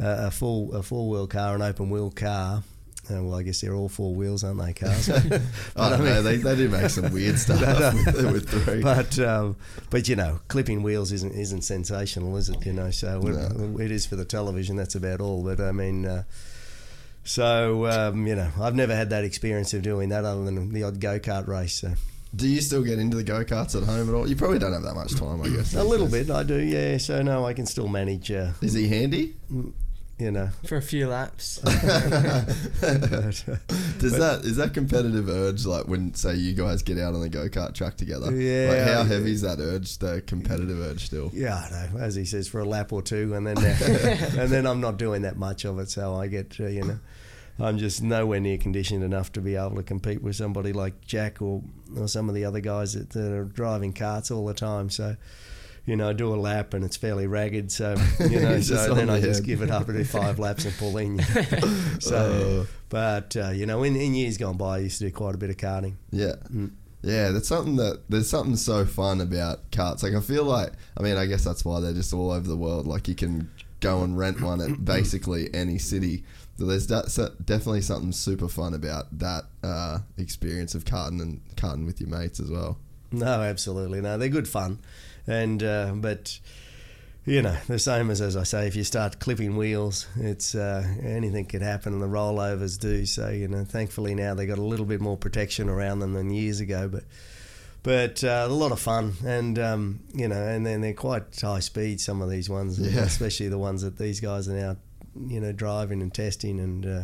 uh, a full a four wheel car, an open wheel car. Uh, well, I guess they're all four wheels, aren't they, cars? But, I don't know. They, they do make some weird stuff with, with three. but um, but you know, clipping wheels isn't isn't sensational, is it? You know, so it, it is for the television. That's about all. But I mean, uh, so um, you know, I've never had that experience of doing that other than the odd go kart race. So. do you still get into the go karts at home at all? You probably don't have that much time, I guess. A little days. bit, I do, yeah. So no, I can still manage. Uh, Is he handy? you know, For a few laps. but, Does that is that competitive urge like when say you guys get out on the go kart track together? Yeah. Like how heavy is that urge? The competitive urge still. yeah, I know. As he says, for a lap or two, and then uh, and then I'm not doing that much of it, so I get uh, you know. I'm just nowhere near conditioned enough to be able to compete with somebody like Jack or, or some of the other guys that, that are driving carts all the time. So, you know, I do a lap and it's fairly ragged. So, you know, so then the I just give it up and do five laps and pull in. so, but, uh, you know, in, in years gone by, I used to do quite a bit of karting. Yeah. Yeah, that's something that there's something so fun about carts. Like I feel like I mean, I guess that's why they're just all over the world. Like you can go and rent one at basically any city. So there's definitely something super fun about that uh, experience of karting and karting with your mates as well. No, absolutely. No, they're good fun. And, uh, but, you know, the same as, as I say, if you start clipping wheels, it's uh, anything could happen, and the rollovers do. So, you know, thankfully now they got a little bit more protection around them than years ago. But, but uh, a lot of fun, and um, you know, and then they're quite high speed. Some of these ones, Yeah. especially the ones that these guys are now, you know, driving and testing and uh,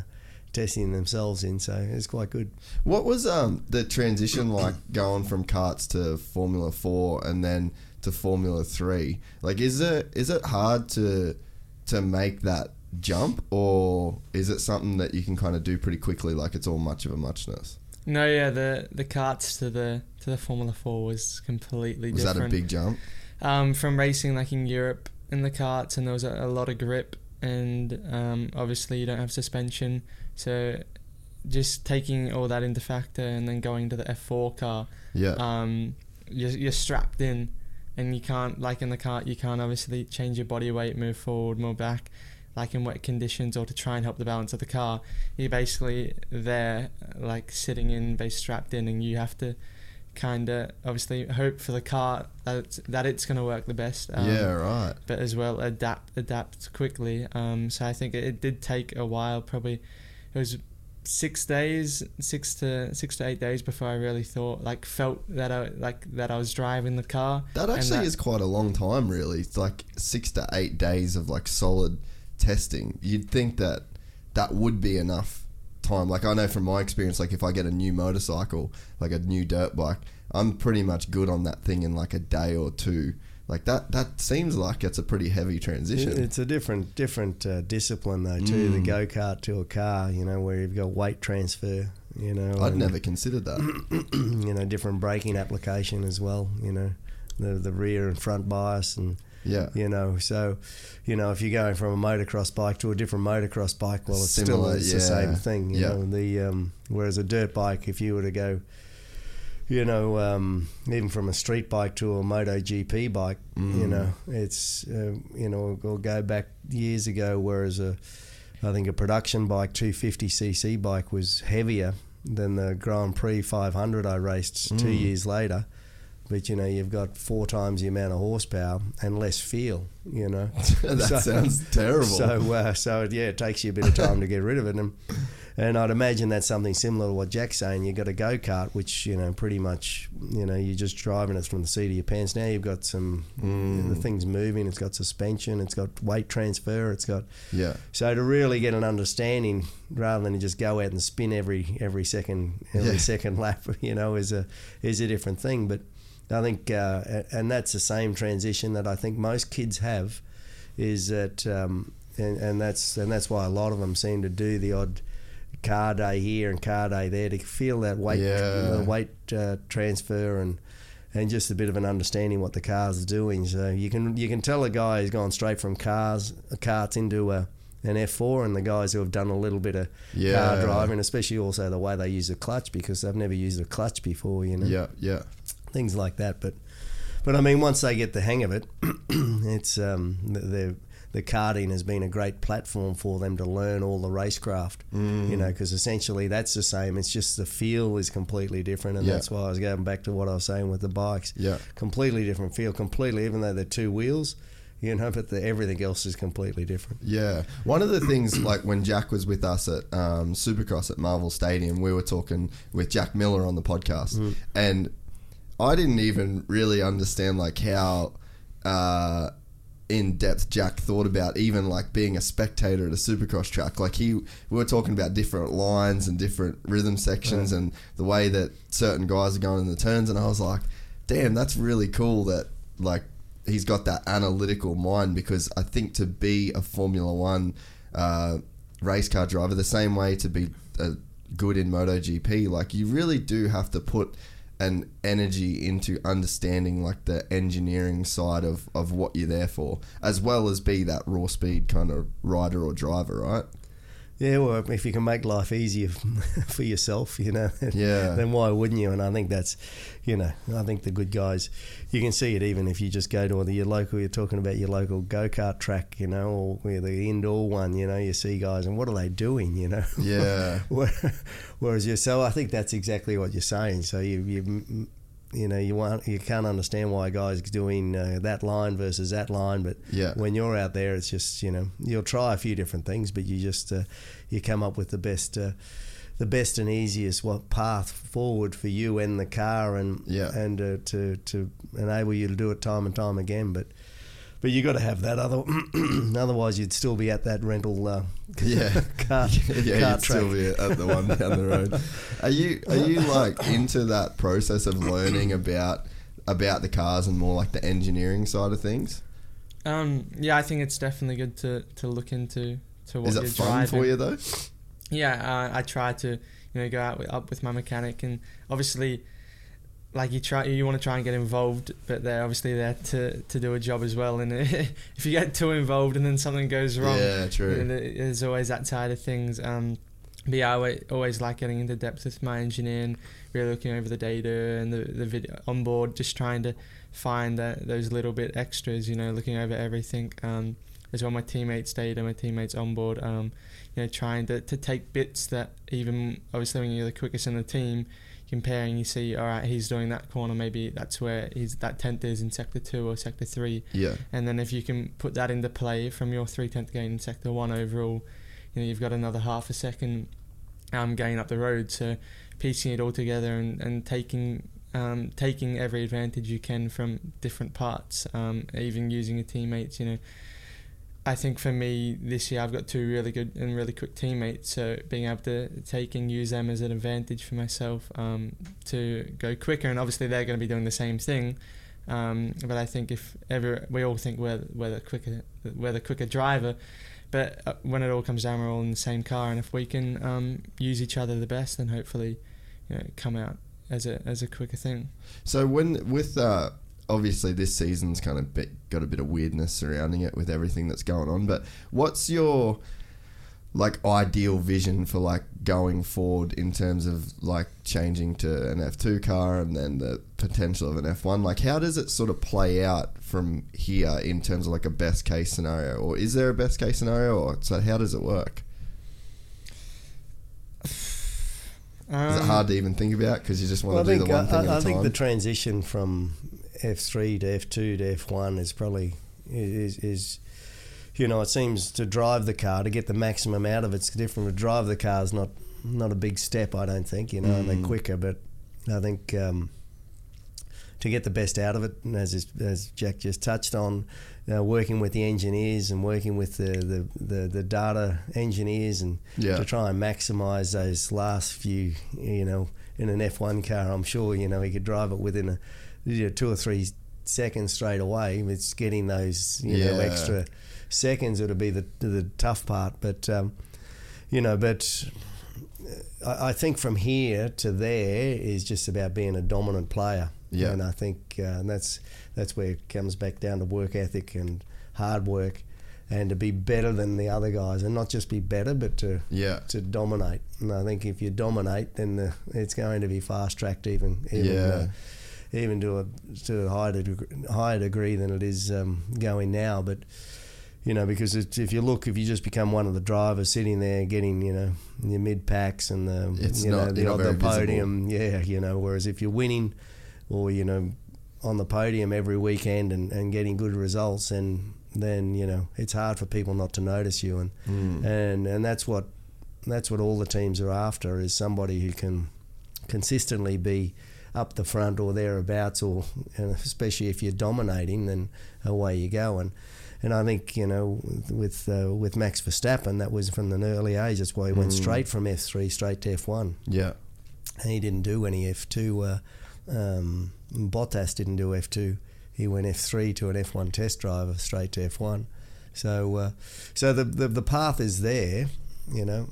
testing themselves in. So it's quite good. What was um, the transition like going from carts to Formula Four and then to Formula Three? Like, is it is it hard to to make that jump, or is it something that you can kind of do pretty quickly? Like, it's all much of a muchness. No, yeah, the the carts to the to the Formula Four was completely Was different. that a big jump? um, from racing like in Europe in the carts, and there was a, a lot of grip, and um, obviously you don't have suspension, so just taking all that into factor, and then going to the F4 car, Yeah. um, you're, you're strapped in, and you can't like in the kart you can't obviously change your body weight, move forward, move back. Like in wet conditions, or to try and help the balance of the car, you're basically there, like sitting in, base strapped in, and you have to kind of obviously hope for the car that it's, that it's going to work the best. Um, yeah, right. But as well adapt adapt quickly. Um, so I think it, it did take a while. Probably it was six days, six to six to eight days before I really thought like felt that I like that I was driving the car. That actually is quite a long time, really. It's like six to eight days of like solid testing. You'd think that that would be enough time. Like I know from my experience, like if I get a new motorcycle, like a new dirt bike, I'm pretty much good on that thing in like a day or two. Like that, that seems like it's a pretty heavy transition. It's a different different uh, discipline though too. Mm. The go kart to a car, you know, where you've got weight transfer. You know, I'd never considered that. you know different braking application as well. You know, the the rear and front bias and Yeah. you know so you know if you're going from a motocross bike to a different motocross bike well it's still Similar, it's the same thing you Yeah. know the um, whereas a dirt bike if you were to go you know um, even from a street bike to a moto gp bike you Mm. know it's uh, you know or go back years ago whereas a I think a production bike 250cc bike was heavier than the Grand Prix 500 I raced two Mm. years later but you know you've got four times the amount of horsepower and less feel you know that So- sounds terrible. so uh, so yeah it takes you a bit of time to get rid of it and and I'd imagine that's something similar to what Jack's saying You've got a go-kart which you know pretty much you know you're just driving it from the seat of your pants now you've got some Mm. the thing's moving it's got suspension it's got weight transfer it's got yeah. so to really get an understanding, rather than just go out and spin every every second every Yeah. second lap, you know, is a is a different thing. But I think, uh, and that's the same transition that I think most kids have, is that, um, and, and that's and that's why a lot of them seem to do the odd car day here and car day there to feel that weight Yeah. the weight uh, transfer and and just a bit of an understanding what the cars are doing. So you can you can tell a guy who's gone straight from cars carts into a an F4 and the guys who have done a little bit of Yeah. car driving, especially also the way they use the clutch because they've never used a clutch before, you know, Yeah. Yeah. Things like that. But but I mean, once they get the hang of it, it's um, the, the karting has been a great platform for them to learn all the racecraft. Mm. You know, because essentially that's the same. It's just the feel is completely different, and Yeah. that's why I was going back to what I was saying with the bikes. Yeah. completely different feel. Completely, even though they're two wheels, you know, but the, everything else is completely different. Yeah, one of the things like when Jack was with us at um, Supercross at Marvel Stadium, we were talking with Jack Miller on the podcast, and I didn't even really understand like how uh, in depth Jack thought about even like being a spectator at a Supercross track. Like he, we were talking about different lines and different rhythm sections and the way that certain guys are going in the turns, and I was like, damn, that's really cool that like he's got that analytical mind because I think to be a Formula One uh, race car driver, the same way to be uh, good in MotoGP, like you really do have to put an energy into understanding like the engineering side of, of what you're there for, as well as be that raw speed kind of rider or driver, right? Yeah, well, if you can make life easier for yourself, you know, Yeah. then why wouldn't you? And I think that's, you know, I think the good guys, you can see it even if you just go to the, your local, you're talking about your local go kart track, you know, or the indoor one, you know, you see guys and what are they doing, you know? Yeah. Whereas you, so I think that's exactly what you're saying. So you, you, you know, you want you can't understand why a guy's doing uh, that line versus that line, but Yeah. when you're out there, it's just you know you'll try a few different things, but you just uh, you come up with the best. Uh, the best and easiest what path forward for you and the car, and Yeah. and uh, to to enable you to do it time and time again. But but you got to have that. Other otherwise, you'd still be at that rental uh, Yeah. car, yeah, car you'd still be at the one down the road. Are you are you like into that process of learning about about the cars and more like the engineering side of things? Um, yeah, I think it's definitely good to, to look into to what Is you're it fun driving. for you though? Yeah, uh, I try to you know go out with, up with my mechanic, and obviously, like you try you want to try and get involved, but they're obviously there to, to do a job as well. And if you get too involved and then something goes wrong, Yeah, true. there's always that side of things. Um, but yeah, I always, like getting into depth with my engineer and really looking over the data and the, the video on board, just trying to find that, those little bit extras, you know, looking over everything. Um, as well, my teammates' data, my teammates on board, um, you know, trying to, to take bits that even, obviously, when you're the quickest in the team, comparing, you see, all right, he's doing that corner, maybe that's where he's, that tenth is in sector two or sector three. Yeah. And then if you can put that into play from your three tenth gain in sector one overall, you know you've got another half a second um, gain up the road. So piecing it all together and, and taking um, taking every advantage you can from different parts, um, even using your teammates. You know, I think for me this year I've got two really good and really quick teammates. So being able to take and use them as an advantage for myself um, to go quicker, and obviously they're going to be doing the same thing. Um, but I think if ever we all think we're we're the quicker we're the quicker driver, but uh, when it all comes down, we're all in the same car, and if we can um, use each other the best, then hopefully, you know, come out as a as a quicker thing. So when with uh, obviously this season's kind of bit, got a bit of weirdness surrounding it with everything that's going on. But what's your like ideal vision for like going forward in terms of like changing to an F two car and then the potential of an F one? Like how does it sort of play out from here in terms of like a best case scenario, or is there a best case scenario, or so how does it work? Um, Is it hard to even think about because you just want Well, to do think the one thing I, at a I time? think the transition from F three to F two to F one is probably is, is you know it seems to drive the car to get the maximum out of it's different. To drive the car is not not a big step, I don't think. You know, and they're quicker, but I think. Um, to get the best out of it, and as as Jack just touched on, uh, working with the engineers and working with the, the, the, the data engineers and Yeah. to try and maximise those last few, you know, in an F1 car, I'm sure you know he could drive it within a you know, two or three seconds straight away. It's getting those you know extra seconds that'll be the the tough part, but um, you know, but. I I think from here to there is just about being a dominant player. Yeah. And I think uh, and that's that's where it comes back down to work ethic and hard work, and to be better than the other guys, and not just be better, but to Yeah. to dominate. And I think if you dominate, then the, it's going to be fast tracked even even Yeah. uh, even to a to a higher degree, higher degree than it is um, going now. But you know, because it's, if you look, if you just become one of the drivers sitting there getting, you know, your mid packs and the, It's you know, not- the, not the very visible. podium, yeah, you know, whereas if you're winning or, you know, on the podium every weekend and, and getting good results, and then, you know, it's hard for people not to notice you. And, Hmm. and, and that's what, that's what all the teams are after is somebody who can consistently be up the front or thereabouts, or and especially if you're dominating, then away you go. And and I think you know with uh, with Max Verstappen, that was from an early age. That's why he went straight from F3 straight to F1. Yeah. And he didn't do any F2. Uh, um, Bottas didn't do F2. He went F3 to an F1 test driver straight to F1. So uh, so the, the the path is there. You know,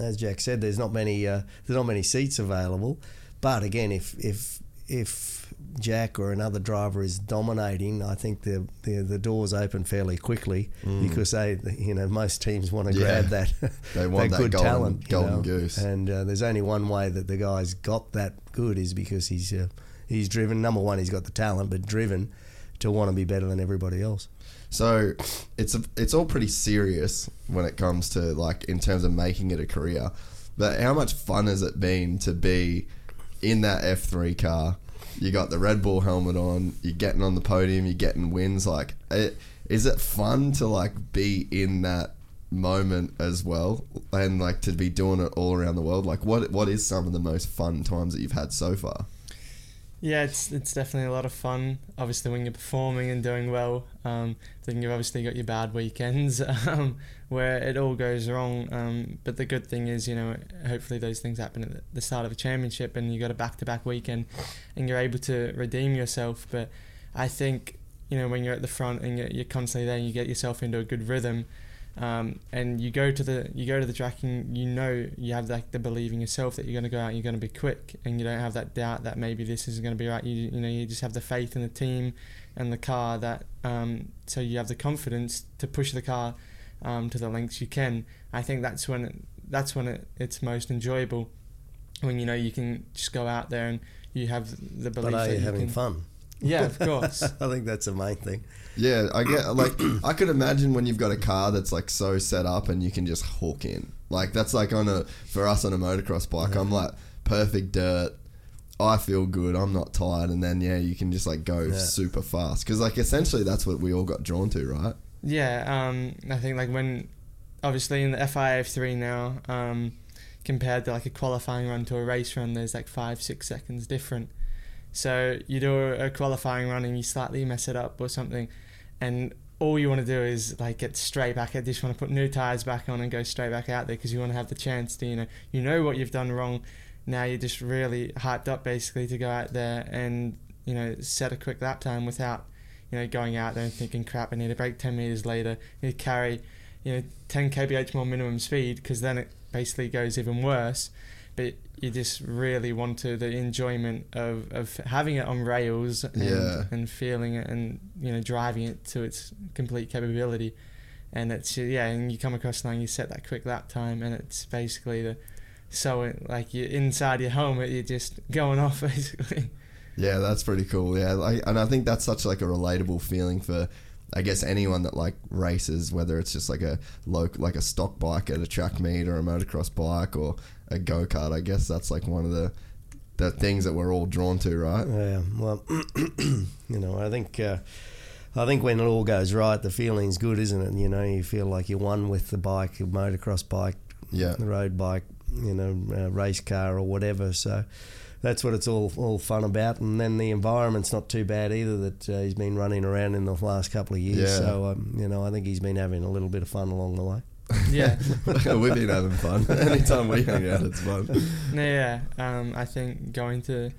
as Jack said, there's not many uh, there's not many seats available. But again, if if if Jack or another driver is dominating, I think the the, the doors open fairly quickly because they you know most teams want to Mm. Yeah. grab that They want that good golden- talent, golden know. goose. And uh, there's only one way that the guy's got that good is because he's uh, he's driven. Number one, he's got the talent, but driven to want to be better than everybody else. So it's a, it's all pretty serious when it comes to like in terms of making it a career. But how much fun has it been to be in that F three car? You got the Red Bull helmet on. You're getting on the podium. You're getting wins. Like, it, is it fun to like be in that moment as well, and like to be doing it all around the world? Like, what what is some of the most fun times that you've had so far? Yeah, it's it's definitely a lot of fun. Obviously, when you're performing and doing well, um, then you've obviously got your bad weekends um, where it all goes wrong. Um, but the good thing is, you know, hopefully those things happen at the start of a championship, and you got a back-to-back weekend, and you're able to redeem yourself. But I think you know when you're at the front and you're, you're constantly there, and you get yourself into a good rhythm. Um, and you go to the you go to the track and you know you have like the belief in yourself that you're going to go out and you're going to be quick and you don't have that doubt that maybe this isn't going to be right you you know you just have the faith in the team and the car that um, so you have the confidence to push the car um, to the lengths you can I think that's when it, that's when it, it's most enjoyable when you know you can just go out there and you have the belief But are that you you having can, fun? yeah of course I think that's the main thing. Yeah, I get like I could imagine when you've got a car that's like so set up and you can just hook in. Like that's like on a for us on a motocross bike. I'm like perfect dirt. I feel good. I'm not tired, and then yeah, you can just like go super fast because like essentially that's what we all got drawn to, right? Yeah, um, I think like when obviously in the FIF three now, um, compared to like a qualifying run to a race run, there's like five six seconds different. So you do a, qualifying run and you slightly mess it up or something, and all you want to do is like get straight back. I just want to put new tires back on and go straight back out there because you want to have the chance to you know you know what you've done wrong. Now you're just really hyped up basically to go out there and you know set a quick lap time without you know, going out there and thinking, crap, I need to break 10 meters later, I need to carry, you know, 10 kph more minimum speed, because then it basically goes even worse. But you just really want to the enjoyment of, of having it on rails and, Yeah. and feeling it and, you know, driving it to its complete capability. And it's, yeah, and you come across line, you set that quick lap time, and it's basically the, so like you're inside your home, you're just going off basically. Yeah, that's pretty cool. Yeah, like, and I think that's such like a relatable feeling for, I guess anyone that like races, whether it's just like a low, like a stock bike at a track meet or a motocross bike or a go kart. I guess that's like one of the the things that we're all drawn to, right? Yeah, well, you know, I think uh, I think when it all goes right, the feeling's good, isn't it? You know, you feel like you're one with the bike, a motocross bike, Yeah. the road bike, you know, uh, race car or whatever. So that's what it's all all fun about. And then the environment's not too bad either. That uh, he's been running around in the last couple of years. Yeah. So um, you know, I think he's been having a little bit of fun along the way. Yeah. We've been having fun. Anytime we hang out, it's fun. No, yeah, um, I think going to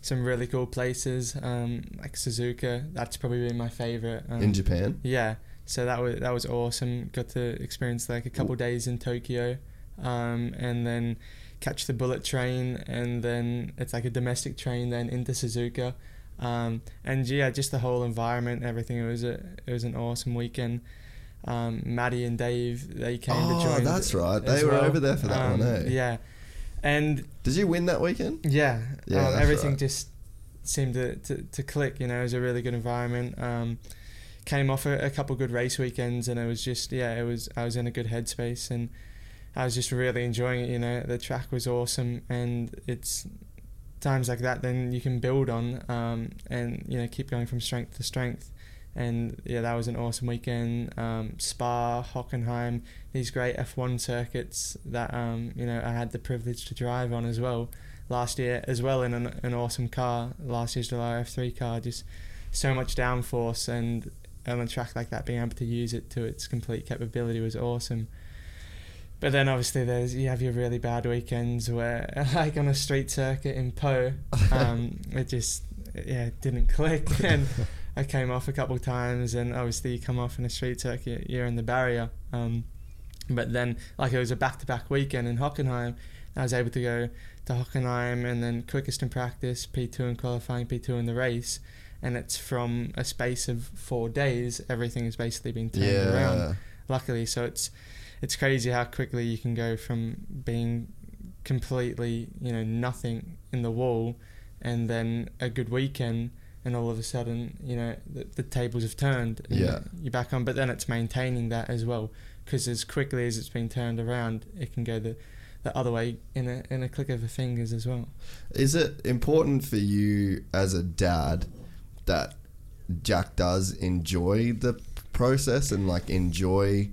some really cool places um, like Suzuka, that's probably been my favorite. Um, In Japan, yeah, so that was that was awesome. Got to experience like a couple days in Tokyo, um, and then catch the bullet train, and then it's like a domestic train then into Suzuka, um, and yeah, just the whole environment, everything. It was a it was an awesome weekend. Um, Maddie and Dave, they came Oh, to join. Oh, that's right. They were well. over there for that Um, one, eh? Yeah, and did you win that weekend? yeah, Yeah, um, everything right. just seemed to, to, to click. You know, it was a really good environment. Um, came off a, a couple good race weekends, and it was just yeah, it was I was in a good headspace, and I was just really enjoying it. You know, the track was awesome, and it's times like that then you can build on um, and you know keep going from strength to strength. And yeah, that was an awesome weekend. Um, Spa, Hockenheim, these great F1 circuits that um, you know I had the privilege to drive on as well last year, as well in an, an awesome car. Last year's July F3 car, just so much downforce and on a track like that, being able to use it to its complete capability was awesome. But then obviously there's you have your really bad weekends where like on a street circuit in Pau, um, it just yeah didn't click and I came off a couple of times and obviously you come off in a street circuit you're in the barrier. Um, But then, like it was a back-to-back weekend in Hockenheim, I was able to go to Hockenheim and then quickest in practice, P2 in qualifying, P2 in the race, and it's from a space of four days. Everything has basically been turned Yeah. around. Luckily, so it's it's crazy how quickly you can go from being completely you know nothing in the wall, and then a good weekend, and all of a sudden you know the, the tables have turned. and Yeah. you're back on. But then it's maintaining that as well, because as quickly as it's been turned around, it can go the the other way in a in a click of the fingers as well. Is it important for you as a dad that Jack does enjoy the process and like enjoy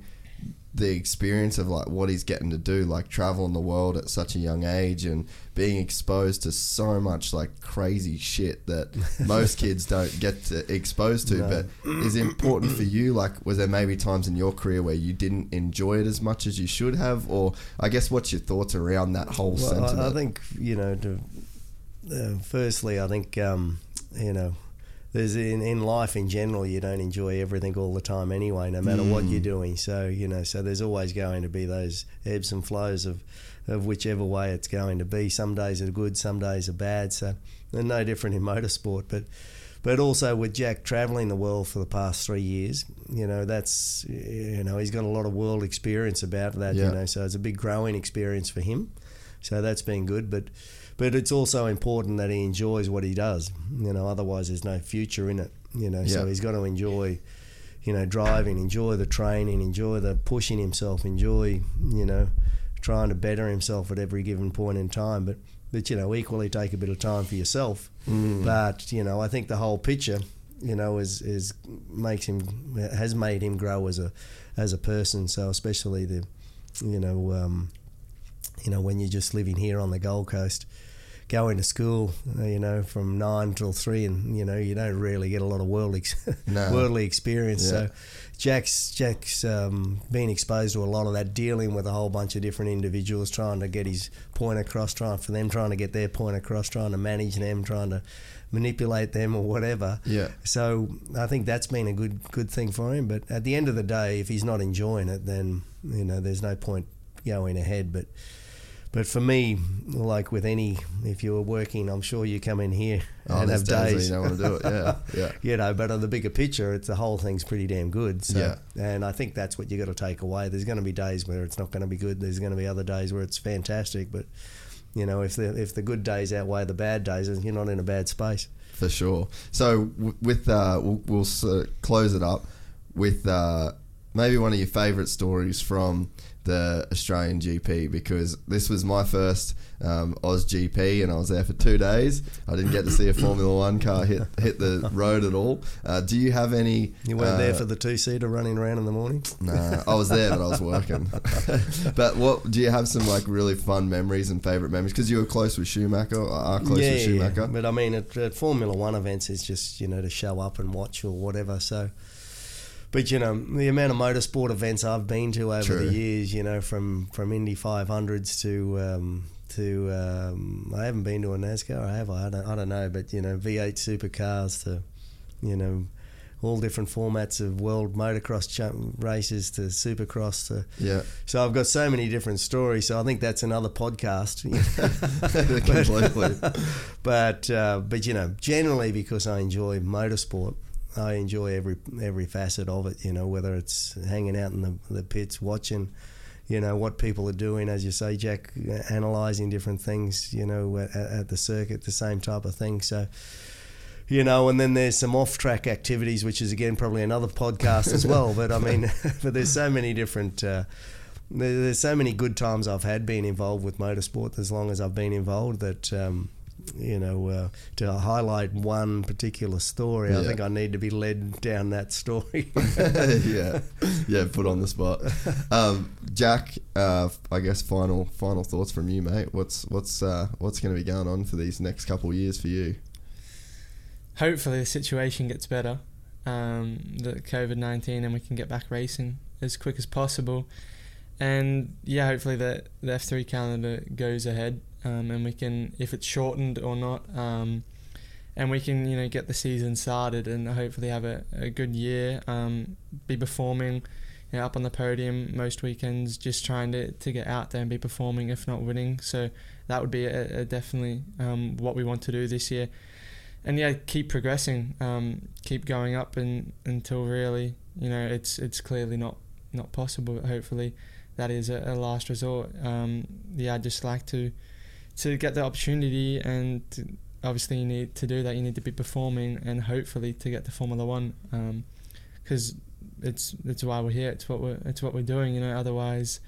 the experience of like what he's getting to do, like traveling the world at such a young age and being exposed to so much like crazy shit that most kids don't get to, exposed to. No. But is important for you? Like, was there maybe times in your career where you didn't enjoy it as much as you should have? Or I guess what's your thoughts around that whole Well, sentiment? I, I think you know. To, uh, firstly, I think um, you know. There's in, in life in general, you don't enjoy everything all the time anyway, no matter what you're mm. doing. So you know, so there's always going to be those ebbs and flows of, of whichever way it's going to be. Some days are good, some days are bad. So they're no different in motorsport, but but also with Jack traveling the world for the past three years, you know, that's you know he's got a lot of world experience about that. Yeah. You know, so it's a big growing experience for him. So that's been good, but but it's also important that he enjoys what he does. You know, otherwise there's no future in it. You know, so he's got to enjoy, you know, driving, enjoy the training, enjoy the pushing himself, enjoy, you know, trying to better himself at every given point in time. But but you know, equally take a bit of time for yourself. But you know, I think the whole picture, you know, is is makes him has made him grow as a as a person. So especially the, you know, um, you know, when you're just living here on the Gold Coast, going to school, uh, you know, from nine till three, and you know, you don't really get a lot of world ex- No. worldly experience. Yeah. So, Jack's Jack's um, been exposed to a lot of that, dealing with a whole bunch of different individuals, trying to get his point across, trying for them, trying to get their point across, trying to manage them, trying to manipulate them or whatever. Yeah. So I think that's been a good good thing for him. But at the end of the day, if he's not enjoying it, then you know there's no point going ahead. But but for me, like with any, if you were working, I'm sure you come in here Oh, and have days days. you don't want to do it. Yeah, yeah. you know, but on the bigger picture, it's the whole thing's pretty damn good. So, Yeah. and I think that's what you got to take away. There's going to be days where it's not going to be good. There's going to be other days where it's fantastic. But you know, if the if the good days outweigh the bad days, then you're not in a bad space. for sure. So w- with uh, we'll, we'll s- close it up with uh, maybe one of your favourite stories from the Australian GP because this was my first um, Oz GP and I was there for two days. I didn't get to see a Formula One car hit hit the road at all. Uh, do you have any? You weren't there uh, for the two seater running around in the morning. Nah, I was there, but I was working. but what do you have some like really fun memories and favourite memories? Because you were close with Schumacher, or are close with Schumacher. But I mean, at, at Formula One events, it's just you know to show up and watch or whatever. So, but you know the amount of motorsport events I've been to over True. the years, you know, from from Indy 500s to um, to um, I haven't been to a NASCAR, have I? I don't, I don't know, but you know V8 supercars to you know all different formats of world motocross ch- races to supercross to Yeah, so I've got so many different stories. So I think that's another podcast. completely. but uh, but you know, generally because I enjoy motorsport, I enjoy every every facet of it. You know, whether it's hanging out in the, the pits, watching, you know, what people are doing, as you say, Jack, analysing different things. You know, at, at the circuit, the same type of thing. So. You know, and then there's some off-track activities, which is again probably another podcast as well. But I mean, but there's so many different uh, there's so many good times I've had being involved with motorsport as long as I've been involved that um, you know uh, to highlight one particular story I think I need to be led down that story yeah, yeah. Put on the spot. Um, Jack, uh, I guess final final thoughts from you, mate. What's what's uh, what's going to be going on for these next couple of years for you? hopefully the situation gets better, um, the COVID nineteen, and we can get back racing as quick as possible. And yeah, hopefully the the F three calendar goes ahead, um, and we can, if it's shortened or not, um, and we can you know get the season started and hopefully have a, a good year, um, be performing, you know, up on the podium most weekends, just trying to, to get out there and be performing, if not winning. So that would be a, a definitely um, what we want to do this year. And yeah, keep progressing, um, keep going up, and until really, you know, it's it's clearly not not possible. But hopefully, that is a, a last resort. Um, yeah, I'd just like to to get the opportunity, and to, obviously you need to do that. You need to be performing, and hopefully to get to Formula One, because it's it's why we're here. It's what we're it's what we're doing. You know, otherwise,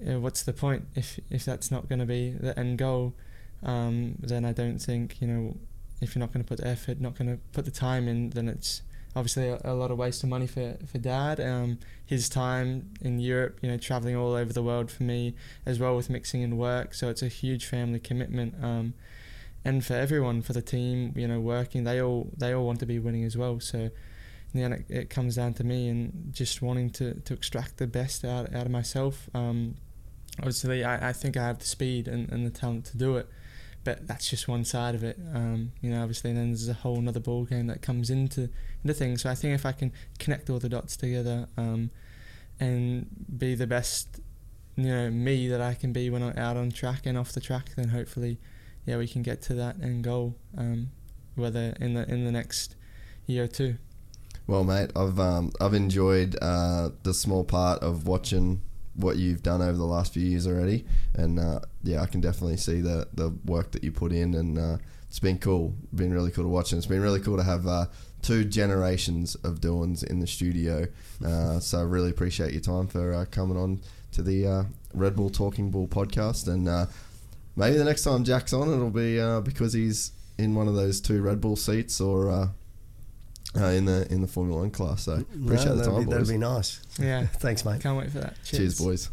you know, what's the point if if that's not going to be the end goal? Um, then I don't think you know if you're not going to put the effort, not going to put the time in, then it's obviously a, a lot of waste of money for for Dad. Um, his time in Europe, you know, traveling all over the world for me as well with mixing and work. So it's a huge family commitment. Um, and for everyone, for the team, you know, working, they all they all want to be winning as well. So in the end, it, it comes down to me and just wanting to, to extract the best out out of myself. Um, obviously, I, I think I have the speed and, and the talent to do it but that's just one side of it. Um, you know, obviously, then there's a whole other ball game that comes into into things. So I think if I can connect all the dots together um, and be the best, you know, me that I can be when I'm out on track and off the track, then hopefully, yeah, we can get to that end goal, um, whether in the in the next year or two. Well, mate, I've um, I've enjoyed uh, the small part of watching what you've done over the last few years already, and uh, yeah, I can definitely see the the work that you put in, and uh, it's been cool, been really cool to watch, and it's been really cool to have uh, two generations of Doohans in the studio. Uh, so I really appreciate your time for uh, coming on to the uh, Red Bull Talking Bull podcast, and maybe the next time Jack's on, it'll be because he's in one of those two Red Bull seats, or. Uh, in the in the Formula One class, so appreciate No, the time, be, that'd be nice. Yeah, Thanks, mate. can't wait for that. Cheers, boys.